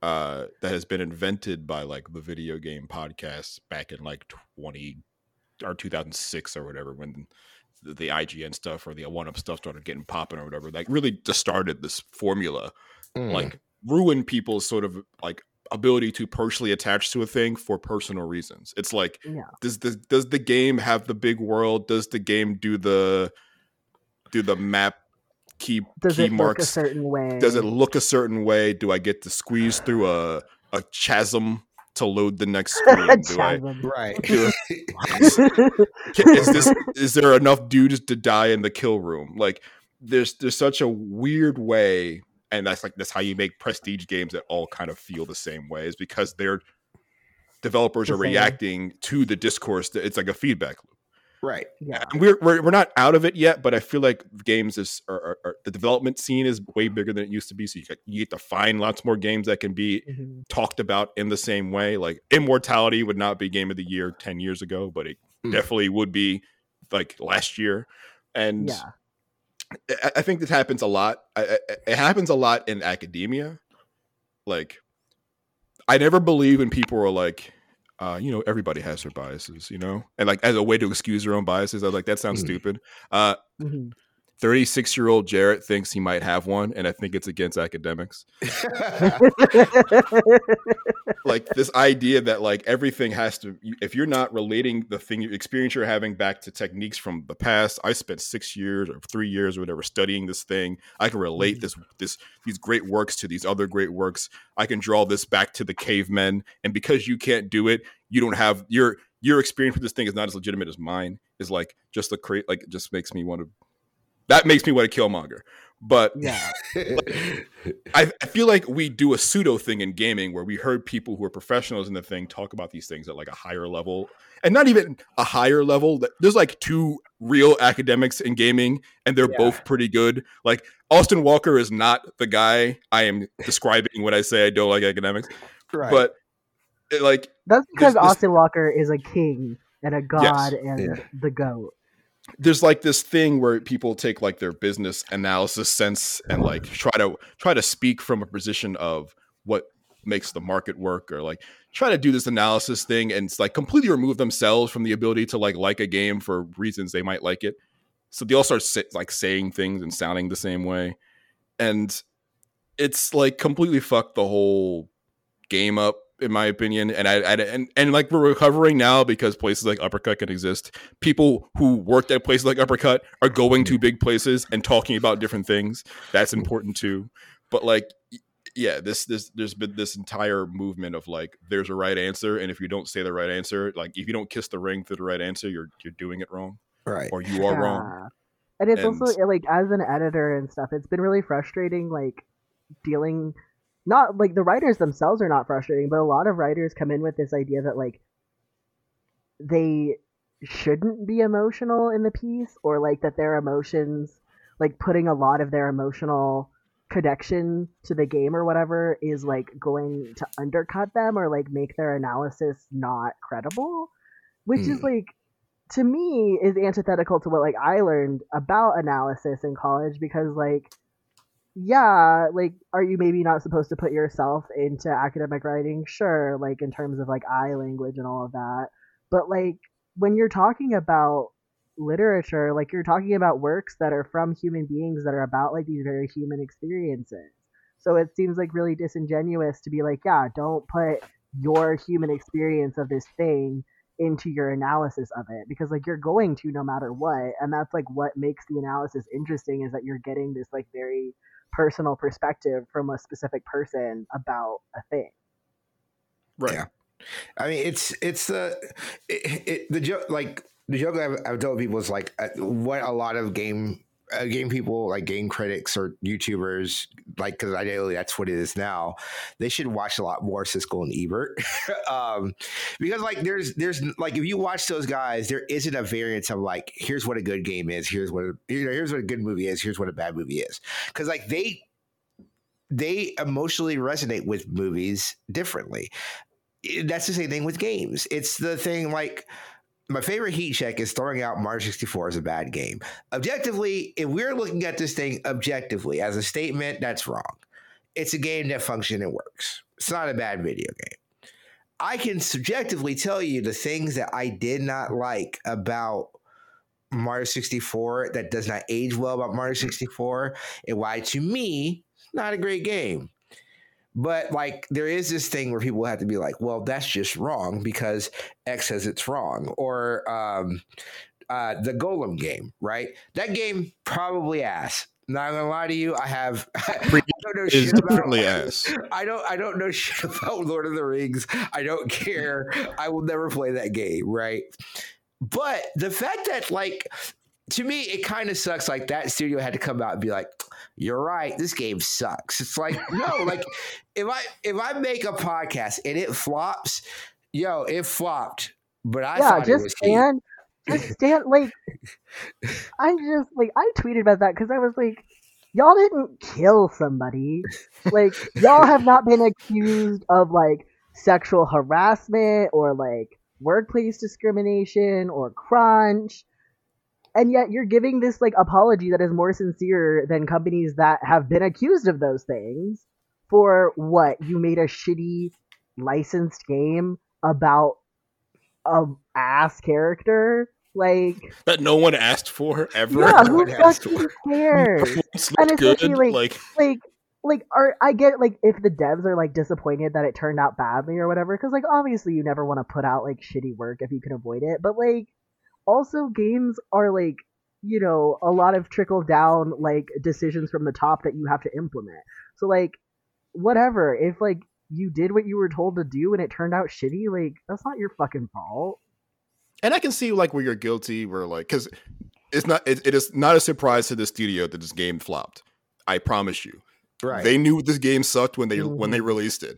uh, that has been invented by like the video game podcasts back in like 20 or 2006 or whatever when the, the IGN stuff or the one up stuff started getting popping or whatever like really just started this formula Mm. like ruin people's sort of like ability to personally attach to a thing for personal reasons it's like Yeah. does the does the game have the big world does the game do the do the map key Does key it look a marks certain way? does it look a certain way do i get to squeeze through a a chasm to load the next *laughs* screen do i Chasm. right. do *laughs* is this is there enough dudes to die in the kill room like there's there's such a weird way and that's like that's how you make prestige games that all kind of feel the same way is because their developers The are same. reacting to the discourse that it's like a feedback loop right. yeah. we're, we're we're not out of it yet but i feel like games is are, are, are- the development scene is way bigger than it used to be so you get, you get to find lots more games that can be Mhm. talked about in the same way. Like Immortality would not be game of the year 10 years ago, but it Mm. definitely would be like last year. And Yeah. I, I think this happens a lot. I, I, it happens a lot in academia. Like, I never believe when people are like, uh, you know, everybody has their biases, you know, and like as a way to excuse their own biases. I was like, that sounds Mhm. stupid. Uh, Mhm. 36 year old Jarrett thinks he might have one, and I think it's against academics. *laughs* like this idea that like everything has to, if you're not relating the thing you experience you're having back to techniques from the past i spent six years or three years or whatever studying this thing i can relate Mhm. this this these great works to these other great works i can draw this back to the cavemen and because you can't do it you don't have your your experience with this thing is not as legitimate as mine is like just the create like it just makes me want to that makes me want to kill monger but yeah. I, I feel like we do a pseudo thing in gaming where we heard people who are professionals in the thing talk about these things at like a higher level and not even a higher level there's like two real academics in gaming and they're Yeah. both pretty good like austin walker is not the guy i am describing when i say i don't like academics right. but it, like That's because this- Austin Walker is a king and a god and Yeah. the goat. There's like this thing where people take like their business analysis sense and like try to try to speak from a position of what makes the market work or like try to do this analysis thing and it's like completely remove themselves from the ability to like like a game for reasons they might like it. So they all start like saying things and sounding the same way. And it's like completely fucked the whole game up in my opinion and I, I and and like we're recovering now because places like uppercut can exist. People who worked at places like uppercut are going to big places and talking about different things. That's important too. But like yeah this this there's been this entire movement of like there's a right answer and if you don't say the right answer like if you don't kiss the ring for the right answer you're you're doing it wrong right. or you are wrong. And it's And- also like as an editor and stuff, it's been really frustrating like dealing not like the writers themselves are not frustrating, but a lot of writers come in with this idea that like they shouldn't be emotional in the piece or like that their emotions like putting a lot of their emotional connection to the game or whatever is like going to undercut them or like make their analysis not credible which is Hmm. like to me is antithetical to what like I learned about analysis in college because like yeah, like are you maybe not supposed to put yourself into academic writing? Sure, like in terms of like I language and all of that. But like when you're talking about literature, like you're talking about works that are from human beings that are about like these very human experiences. So it seems like really disingenuous to be like, yeah, don't put your human experience of this thing into your analysis of it because like you're going to no matter what and that's like what makes the analysis interesting is that you're getting this like very personal perspective from a specific person about a thing Right. Yeah. I mean, it's it's the it, it, the joke like the joke I've, I've told people is like uh, what a lot of game uh, game people like game critics or YouTubers like because ideally that's what it is now. They should watch a lot more Siskel and Ebert *laughs* um, because like there's there's like if you watch those guys, there isn't a variance of like here's what a good game is, here's what a, you know, here's what a good movie is, here's what a bad movie is because like they they emotionally resonate with movies differently that's the same thing with games. It's the thing like my favorite heat check is throwing out Mario 64 as a bad game. Objectively, if we're looking at this thing objectively as a statement, that's wrong. It's a game that functions and works. It's not a bad video game. I can subjectively tell you the things that I did not like about Mario 64 that does not age well about Mario 64 and why to me, not a great game. But like there is this thing where people have to be like, well, that's just wrong because X says it's wrong. Or um, uh, the Gollum game, right? That game probably ass. Not gonna lie to you, I have *laughs* I don't know Is shit about definitely *laughs* ass. I don't I don't know *laughs* shit about Lord of the Rings. I don't care. I will never play that game, right? But the fact that like to me it kind of sucks like that studio had to come out and be like you're right this game sucks. It's like *laughs* no like if i if i make a podcast and it flops yo it flopped but i yeah just stand just *laughs* stand like i just like i tweeted about that because i was like y'all didn't kill somebody. Like y'all have not been accused of like sexual harassment or like workplace discrimination or crunch and yet you're giving this like apology that is more sincere than companies that have been accused of those things for what you made a shitty licensed game about a ass character like That no one asked for ever. yeah who one has fucking cares *laughs* And especially, good. like- Like like like are I get like if the devs are like disappointed that it turned out badly or whatever because like obviously you never want to put out like shitty work if you can avoid it but like also games are like you know a lot of trickle down like decisions from the top that you have to implement so like whatever if like you did what you were told to do and it turned out shitty like that's not your fucking fault and I can see like where you're guilty, where like because it's not it, it is not a surprise to the studio that this game flopped. I promise you, right they knew this game sucked when they when they Mhm. released it.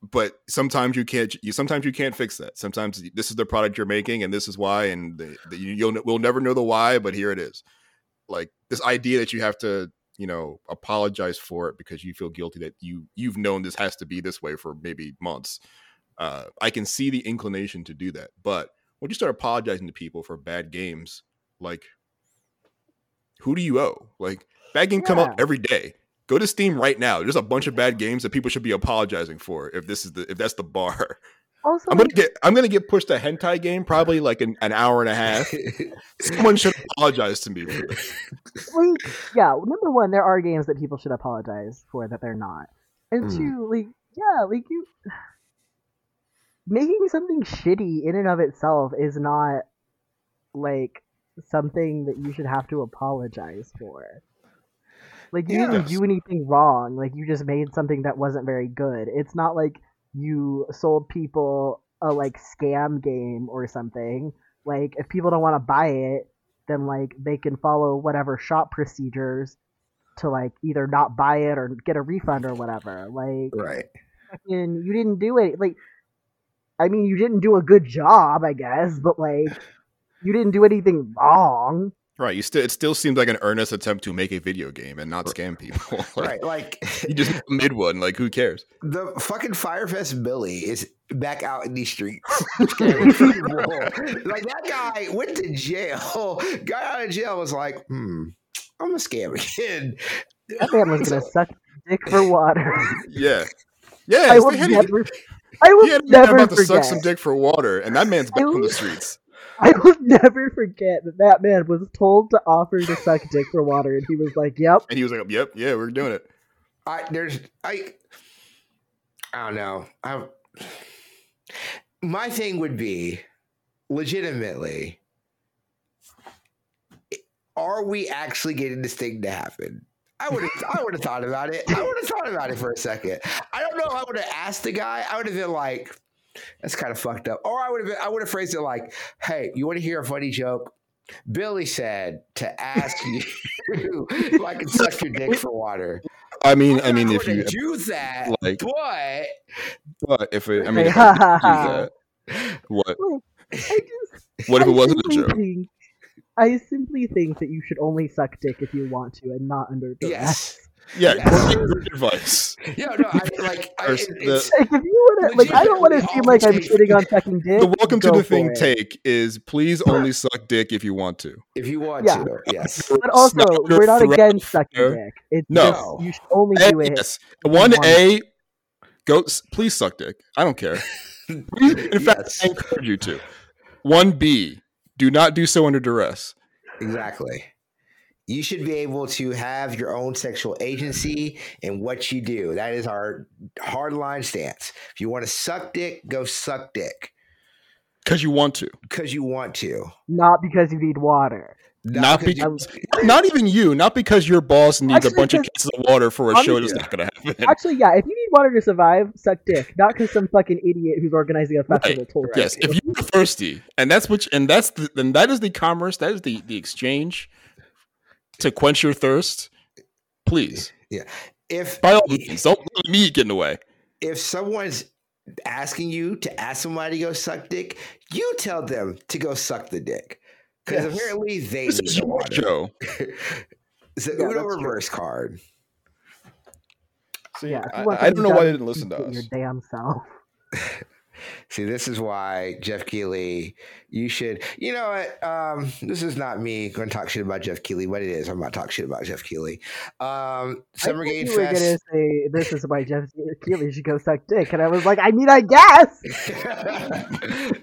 But sometimes you can't. You sometimes you can't fix that. Sometimes this is the product you're making, and this is why, and the, the, you, you'll we'll never know the why, but here it is. Like this idea that you have to, you know, apologize for it because you feel guilty that you you've known this has to be this way for maybe months. Uh, I can see the inclination to do that, but when you start apologizing to people for bad games, like who do you owe? Like bad games come out every day. Go to Steam right now. There's a bunch of bad games that people should be apologizing for if this is the if that's the bar. also I'm gonna get I'm gonna get pushed a hentai game probably like an, an hour and a half. *laughs* Someone should apologize to me for this. like, yeah, number one, there are games that people should apologize for that they're not. And Mm. two, like, yeah, like you *sighs* making something shitty in and of itself is not like something that you should have to apologize for. Like you didn't do anything wrong. Like you just made something that wasn't very good. It's not like you sold people a like scam game or something. Like if people don't want to buy it, then like they can follow whatever shop procedures to like either not buy it or get a refund or whatever. Like Right. And you didn't do it like I mean you didn't do a good job, I guess, but like you didn't do anything wrong. Right. You still it still seems like an earnest attempt to make a video game and not scam *laughs* people. Like, Right. Like *laughs* You just made one. Like who cares? the fucking Fyre Fest Billy is back out in these streets. *laughs* like that guy went to jail. Got out of jail was like, hmm, I'm a scam again. That man was gonna suck dick for water. Yeah. Yeah. I they will had- never I he will had a never about to suck some dick for water, and that man's back on the streets. *laughs* I will never forget that that man was told to offer to suck dick for water, and he was like, "Yep." And he was like, "Yep, yeah, we're doing it." I there's I I don't know. I my thing would be legitimately are we actually getting this thing to happen? I would have I would have thought about it. I would have thought about it for a second. I don't know if I would have asked the guy. I would have been like, that's kind of fucked up. Or I would have I would have phrased it like, hey, you want to hear a funny joke? Billy said to ask you if I can suck your dick for water. I mean, I I'm mean, if you do that, like, but but if it, I mean, if I do *laughs* that, what? I just, What if I it wasn't a joke? think- I simply think that you should only suck dick if you want to, and not under duress. yes, Yeah, Yes. great advice. yeah, no, I like I, it- it's, Like if you want to, like I don't want to seem like I'm all shitting on sucking dick. The welcome to the thing it. take is please only suck dick if you want to. if you want Yeah. to, yes, *laughs* But also, we're not threat against sucking dick. It's No. just you should only A, do it. yes, one A. Go, please suck dick. I don't care. *laughs* Please, in fact, Yes. I encourage you to. One B. Do not do so under duress. exactly. You should be able to have your own sexual agency in what you do. That is our hard line stance. If you want to suck dick, go suck dick Because you want to. because you want to. Not because you need water. Not because because, *laughs* not even you, not because your boss needs Actually, a bunch of cases of water for a show Honestly- that's not going to happen. Actually, yeah, if you need water to survive, suck dick. Not because some fucking idiot who's organizing a festival told you. Yes, if you're thirsty, and that's what, and that's the, and that is the commerce, that is the the exchange to quench your thirst. Please, Yeah. if by all means, don't let me get in the way. if someone's asking you to ask somebody to go suck dick, you tell them to go suck the dick. Because Yes. apparently they This need is the your water. show. *laughs* it's the Yeah, Uno that's true. reverse card. See, yeah, if I, I don't know why they didn't listen to us. Your damn self. *laughs* See, this is why Jeff Keighley, you should, you know what? Um, this is not me going to talk shit about Jeff Keighley, but it is. I'm not talking shit about Jeff Keighley. Um, Summer I thought Game you were gonna say this is why Jeff Keighley should go suck dick, and I was like, I mean, I guess.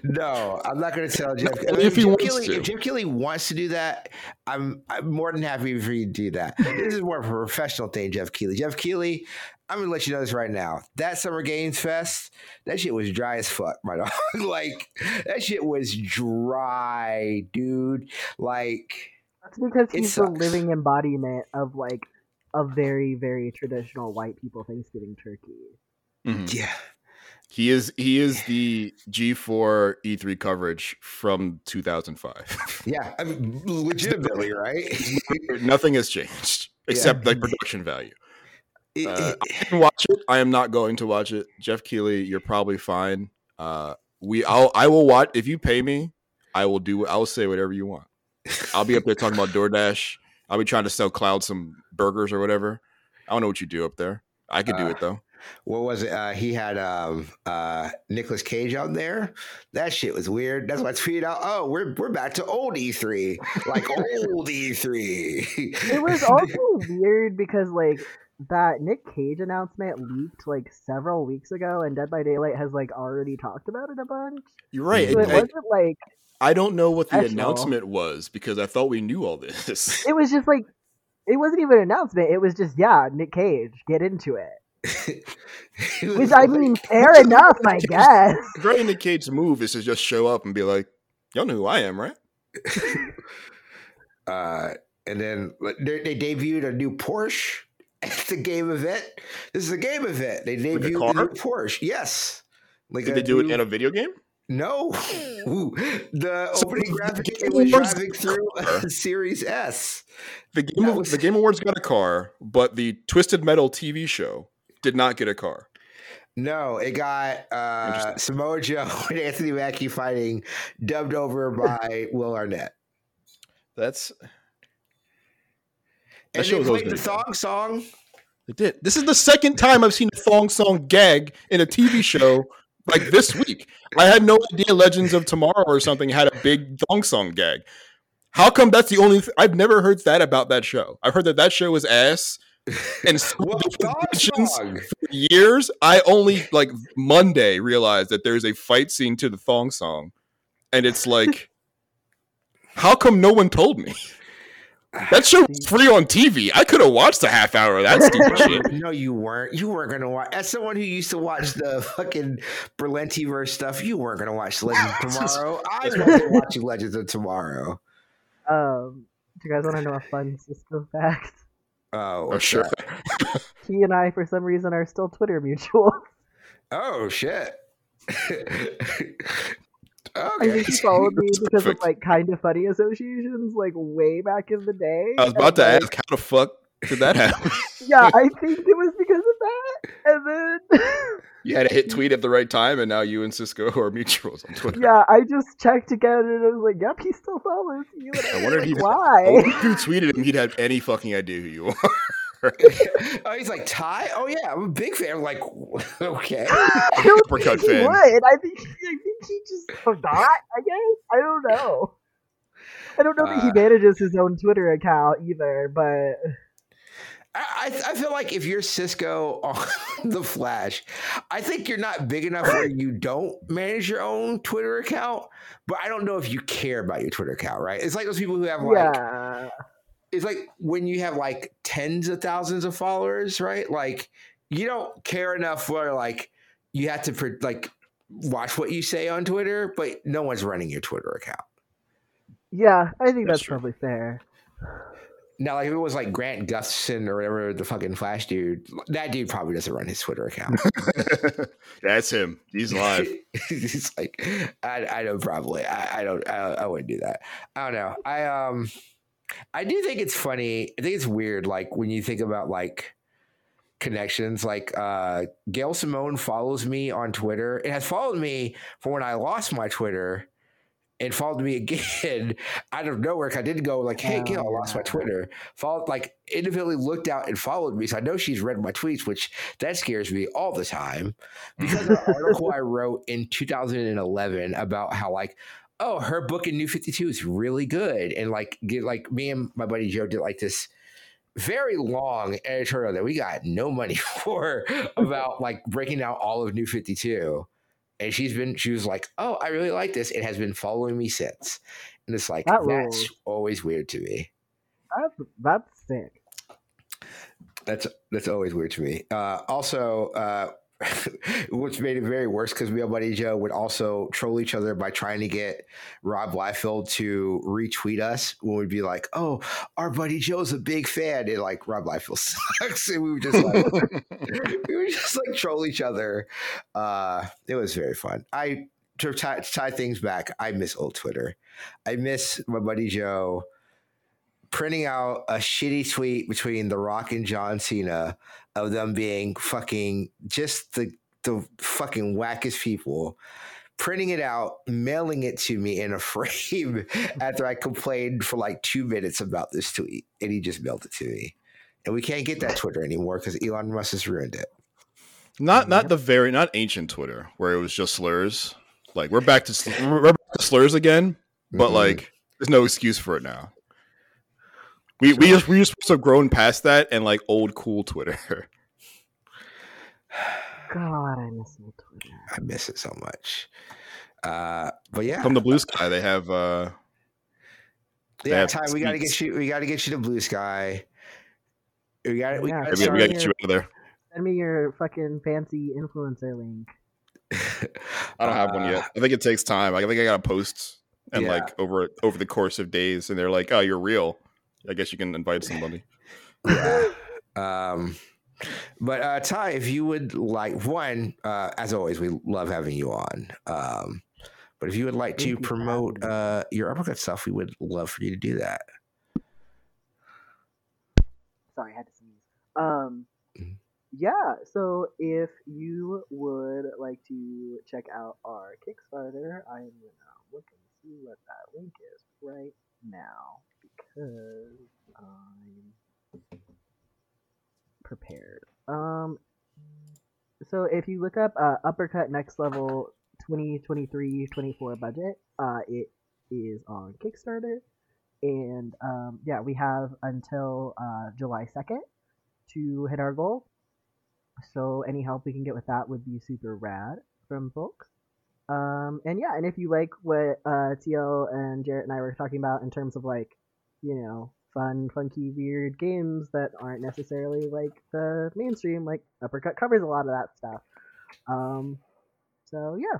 *laughs* no, I'm not going to tell Jeff. Only if he Jeff wants Keighley, to. If Jeff Keighley wants to do that, I'm I'm more than happy for you to do that. This is more of a professional thing, Jeff Keighley. Jeff Keighley, I'm going to let you know this right now. That Summer Games Fest, that shit was dry as fuck, my *laughs* dog. like that shit was dry, dude. Like. That's because It he's the living embodiment of like a very, very traditional white people Thanksgiving turkey. Mhm. Yeah. He is he is the G4 E3 coverage from 2005. *laughs* Yeah. I mean, legitimately, right? Nothing has changed *laughs* except the production value. It- Uh, it- I didn't *laughs* watch it. I am not going to watch it. Jeff Keighley, you're probably fine. Uh, we, I'll, I will watch if you pay me. I will do. I will say whatever you want. I'll be up there talking about DoorDash. I'll be trying to sell Cloud some burgers or whatever. I don't know what you do up there. I could do Uh, it though. what was it? Uh, he had um, uh, Nicolas Cage out there. That shit was weird. That's why I tweeted out. Oh, we're we're back to old E3, like *laughs* old E3. It was also weird because like that Nick Cage announcement leaked like several weeks ago, and Dead by Daylight has like already talked about it a bunch. You're right. So it I, wasn't like I don't know what the Professional. announcement was because I thought we knew all this. it was just like it wasn't even an announcement. It was just yeah, Nick Cage, get into it. *laughs* It was Which I mean, fair enough, I *laughs* guess. Very Nick Cage's move is to just show up and be like, "Y'all know who I am, right?" *laughs* uh, and then they, they debuted a new Porsche *laughs* at a game event. This is a game event. They Like a car? the Porsche. Yes. Like Did they do it in a video game? No, *laughs* Ooh, the So opening the graphic Game it was driving through *laughs* a Series S. The Game, was- the Game Awards got a car, but the Twisted Metal TV show did not get a car. No, it got uh, Samoa Joe and Anthony Mackie fighting, dubbed over by Will Arnett. That's And show was always played the thong song. It did. This is the second time I've seen a thong song gag in a TV show like this week. I had no idea Legends of Tomorrow or something had a big thong song gag. How come that's the only? Th- I've never heard that about that show. I've heard that that show was ass. *laughs* And Well, different thong dimensions song. for years, I only like Monday realized that there's a fight scene to the thong song, and it's like, how come no one told me? That show was free on TV. I could have watched a half hour of that stupid *laughs* shit. No, you weren't. You weren't gonna watch. As someone who used to watch the fucking Berlantiverse stuff, you weren't gonna watch Legends of *laughs* Tomorrow. I wasn't watching Legends of Tomorrow. Um, do you guys want to know a fun Cisco fact? Oh, Oh sure. *laughs* He and I, for some reason, are still Twitter mutual. Oh shit. I think he followed me *laughs* because of like kind of funny associations, like way back in the day. I was about And, to like, ask how the fuck did that *laughs* happen? Yeah, I think it was because of that. And then, *laughs* you had a hit tweet at the right time, and now you and Cisco are mutuals on Twitter. yeah, I just checked again, and I was like, "Yep, he still follows you." And I was wondered like, if he- why. If you tweeted him, he'd have any fucking idea who you are. *laughs* oh, he's like Ty. Oh yeah, I'm a big fan. I'm like, *laughs* okay. *laughs* I don't Uppercut think he fan. would. I think I think he just forgot. I guess I don't know. I don't know that he Uh, manages his own Twitter account either, but I, I I feel like if you're Cisco on the Flash, I think you're not big enough where you don't manage your own Twitter account. But I don't know if you care about your Twitter account, right? It's like those people who have like yeah, it's like when you have like tens of thousands of followers, right? Like you don't care enough where like you have to pre- like watch what you say on Twitter, but no one's running your Twitter account. yeah, I think That's that's, probably fair. Now, like if it was like Grant Gustafson or whatever the fucking Flash dude, that dude probably doesn't run his Twitter account. *laughs* *laughs* That's him. He's live. *laughs* He's like, I, I don't probably, I, I don't, I, I wouldn't do that. I don't know. I um, I do think it's funny. I think it's weird. Like when you think about like connections, like uh, Gail Simone follows me on Twitter. It has followed me from when I lost my Twitter. And followed me *laughs* again out of nowhere. I didn't go like, "Hey, Gail, I lost my. Twitter." Followed like individually looked out and followed me, so I know she's read my tweets, which that scares me all the time because of an *laughs* article I wrote in 2011 about how like oh her book in New 52 is really good and like get like me and my buddy Joe did like this very long editorial that we got no money *laughs* for about like breaking out all of New 52 and she's been she was like oh I really like this It has been following me since and it's like That that's rules. always weird to me That's that's sick. That's that's always weird to me. Uh, also, uh, *laughs* which made it very worse because me and Buddy Joe would also troll each other by trying to get Rob Liefeld to retweet us when we'd be like, "Oh, our buddy Joe's a big fan," and like Rob Liefeld *laughs* sucks, and we would just like *laughs* we would just like troll each other. Uh, it was very fun. I to tie, to tie things back. I miss old Twitter. I miss my buddy Joe printing out a shitty tweet between The Rock and John Cena of them being fucking just the the fucking wackest people. Printing it out, mailing it to me in a *laughs* frame after I complained for like two minutes about this tweet, and he just mailed it to me. And we can't get that Twitter anymore because Elon Musk has ruined it. Not not the very not ancient Twitter where it was just slurs. Like we're back to sl- we're back to slurs again, but Mhm. like there's no excuse for it now. We we just we just supposed to have grown past that and like old cool Twitter. *sighs* God, I miss old Twitter. I miss it so much. Uh, but yeah, From the Bluesky, they have uh they yeah, have Ty, we gotta get you. We gotta get you to Bluesky. We got. We Yeah, gotta we, we gotta get you out of there. Send me your fucking fancy influencer link. I don't have one yet. I think it takes time. I think I got to post and Uh, Yeah. like over over the course of days, and they're like, "Oh, you're real." I guess you can invite somebody. *laughs* yeah. Um, but uh, Ty, if you would like one, uh, as always, we love having you on. Um, But if you would like to promote uh, your uppercut stuff, we would love for you to do that. Sorry, I had to sneeze. Um, Mhm. yeah. So if you would like to check out our Kickstarter, I am gonna look and see what that link is right now because I'm prepared. Um, so if you look up uh, Uppercut Next Level 2023-24 budget, uh, it is on Kickstarter and um, yeah, we have until uh, July 2nd to hit our goal. So any help we can get with that would be super rad from folks. Um, and yeah, and if you like what uh, TL and Jarrett and I were talking about in terms of like, you know, fun, funky, weird games that aren't necessarily like the mainstream, like Uppercut covers a lot of that stuff. Um, so yeah,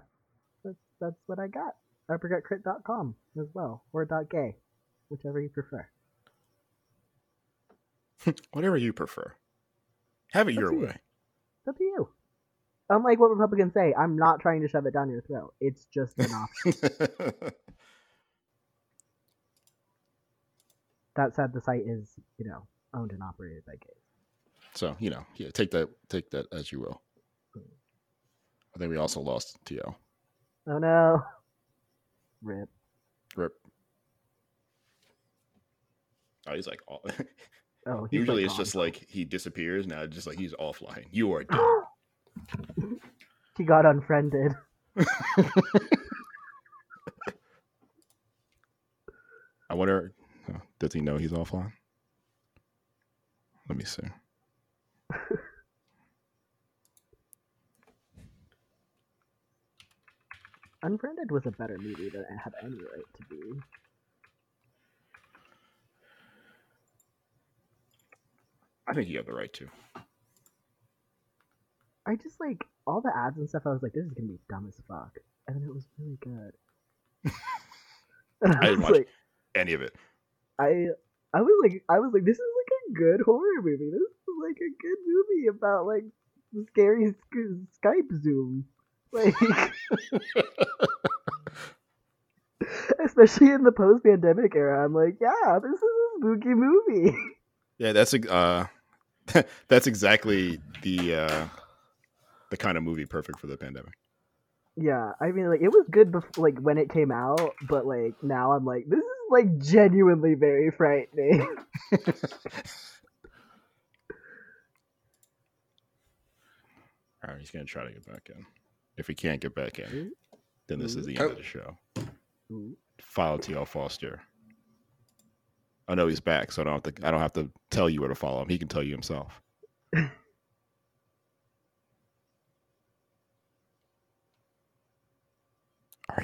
that's that's what I got. Uppercutcrit.com as well, or .gay, whichever you prefer. *laughs* Whatever you prefer. Have it Up your you. way. It's up to you. Unlike what Republicans say, I'm not trying to shove it down your throat. It's just an *laughs* option. That said, the site is, you know, owned and operated by gays. so you know, yeah, take that take that as you will. Hmm. I think we also lost TL. Oh no. Rip. Rip. Oh, he's like, all... *laughs* Oh, he's usually like it's just like he disappears. Now it's just like he's offline. You are dead. *gasps* he got unfriended. *laughs* *laughs* I wonder, does he know he's offline? Let me see. Unfriended was a better movie than it had any right to be. I think you have the right to. I just like all the ads and stuff. I was like, this is gonna be dumb as fuck, and then it was really good. And *laughs* I didn't *laughs* watch like, Any of it. I I was like I was like this is like a good horror movie. This is like a good movie about like scary sc- Skype Zoom. Like *laughs* especially in the post pandemic era. I'm like, yeah, this is a spooky movie. Yeah, that's uh, *laughs* that's exactly the uh, the kind of movie perfect for the pandemic. yeah, I mean like it was good before like when it came out, but like now I'm like this is like genuinely very frightening. *laughs* All right, he's gonna try to get back in. If he can't get back in, then this is the Oh. end of the mm-hmm. show. Ooh. Follow TL Foster. I know he's back, so I don't have to. I don't have to tell you where to follow him. He can tell you himself. *laughs* Are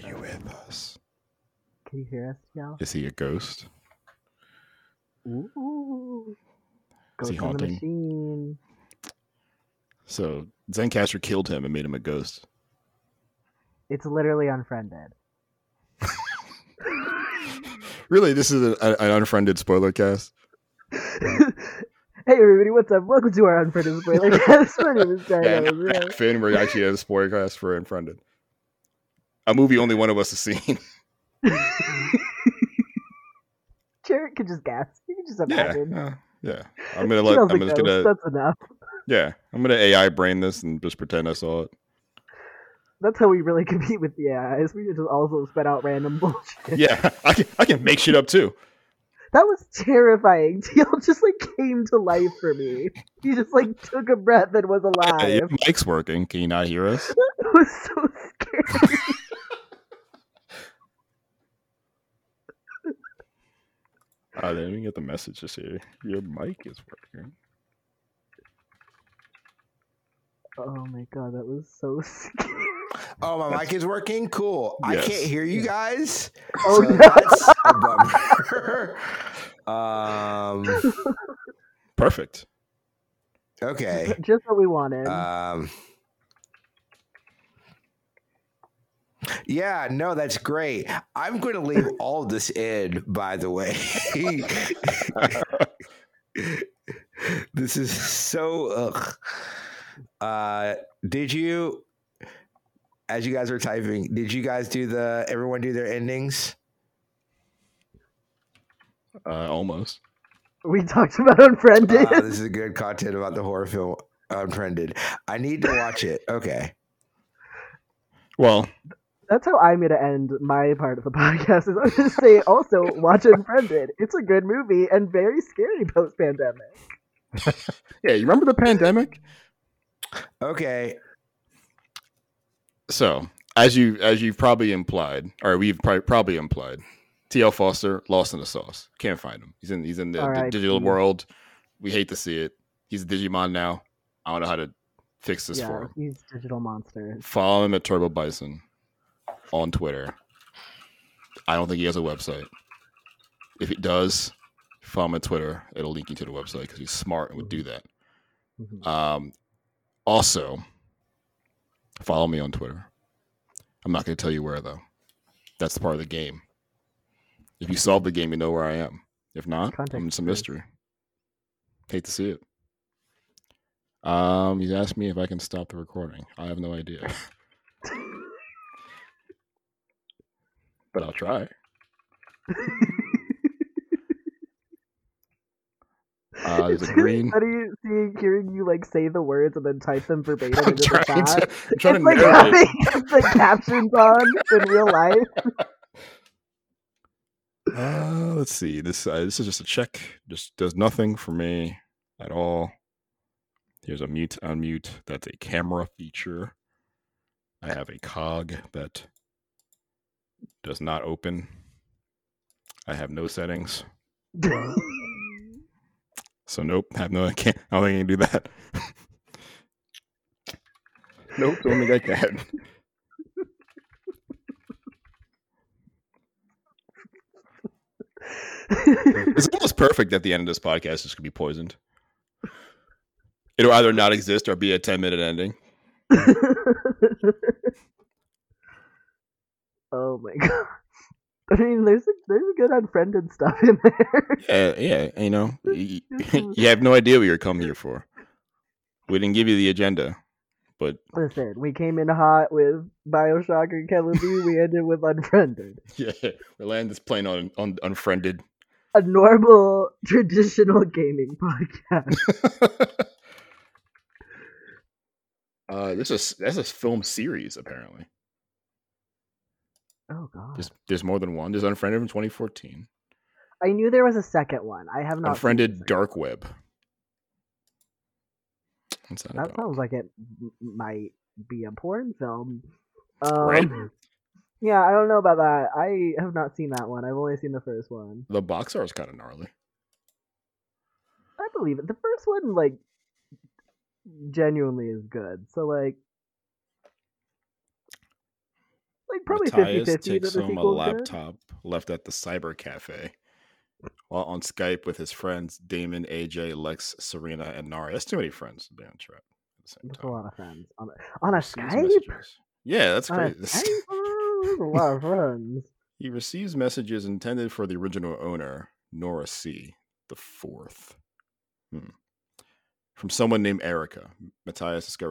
you with us? Can you hear us, y'all? Is he a ghost? Ooh. Is he Ghost the haunting? machine. So Zencastr killed him and made him a ghost. It's literally unfriended. *laughs* Really, this is a, an unfriended spoiler cast. *laughs* hey everybody, what's up? Welcome to our unfriended spoiler *laughs* cast. My name is Yeah, Finn, we're actually a spoiler cast for Unfriended. A movie only one of us has seen. *laughs* Jarrett could just guess. You can just yeah, imagine. uh, yeah. I'm gonna let. I'm just gonna. That's enough. Yeah, I'm gonna AI brain this and just pretend I saw it. That's how we really *laughs* compete with the AIs. We just also spit out random *laughs* bullshit. Yeah, I can. I can make shit up too. That was terrifying. TL just like came to life for me. He just like took a breath and was Yeah, alive. your mic's working. Can you not hear us? It was so scary. Uh, let me get the messages here. Your mic is working. oh my god, that was so *laughs* scary. Oh, my mic is working. Cool. I can't hear you guys. Oh so no. that's a *laughs* bummer. um. Perfect. Okay. Just what we wanted. Um. Yeah, no, that's great. I'm going to leave *laughs* all of this in, by the way. *laughs* this is so. Ugh. Uh, did you as you guys were typing, did you guys do the everyone do their endings? Uh, almost. We talked about Unfriended. Uh, this is good content about the horror film Unfriended. I need to watch it. Okay. Well, That's how I'm gonna end my part of the *laughs* podcast. Is I'm gonna say also watch Unfriended. It's a good movie and very scary post pandemic. *laughs* yeah, you remember the pandemic? Okay. So, as you as you've probably implied, or we've probably, probably implied, TL Foster lost in the sauce. Can't find him. He's in he's in the, the digital world. We hate to see it. He's a Digimon now. I don't know how to fix this for him. he's digital monster. Follow him at Turbo Bison on Twitter. I don't think he has a website. If he does, follow him on Twitter. It'll link you to the website because he's smart and would do that. Mhm. Um, also, follow me on Twitter. I'm not going to tell you where though. That's part of the game. If you solve the game, you know where I am. If not, Context I'm- it's a mystery. Hate to see it. Um, he's asked me if I can stop the recording. I have no idea, *laughs* but I'll try. *laughs* Uh, there's a green. How do you see hearing you like say the words and then type them verbatim *laughs* I'm into the chat? to, I'm trying it's to like narrate. having the captions on in real life. *laughs* Uh, let's see. This uh, this is just a check. Just does nothing for me at all. Here's a mute unmute. That's a camera feature. I have a cog that does not open. I have no settings, so nope. Have no. I can't. I don't think I can do that. *laughs* nope. Don't think I can. *laughs* It's almost perfect that the end of this podcast is going to be poisoned. It'll either not exist or be a 10 minute ending. *laughs* oh my *laughs* god. I mean, there's a, there's a good unfriended stuff in there. Yeah, yeah, you know, *laughs* you, *laughs* you have no idea what you're coming here for. We didn't give you the agenda, but Listen, we came in hot with Bioshock and Killer Bee. We ended with Unfriended. yeah, we land this plane on, on unfriended. A normal, traditional gaming podcast. uh, this is that's a film series apparently. Oh god. There's there's more than one. There's unfriended from 2014. I knew there was a second one. I have not. Unfriended dark web. What's that, That about? sounds like it might be a porn film. Um, Right? Yeah, I don't know about that. I have not seen that one. I've only seen the first one. The box art is kind of gnarly. I believe it. The first one, like, genuinely is good. So, like, like probably Matias 50 that takes home a good. laptop left at the cyber cafe while on Skype with his friends Damon, AJ, Lex, Serena, and Nara. That's too many friends to be on track at the same That's a lot of friends. On a, on a Skype? messages. Yeah, that's On a great. *laughs* Skype? Oh, a lot of friends. He receives messages intended for the original owner, Nora C, the fourth. Hmm. From someone named Erica. Matias discovers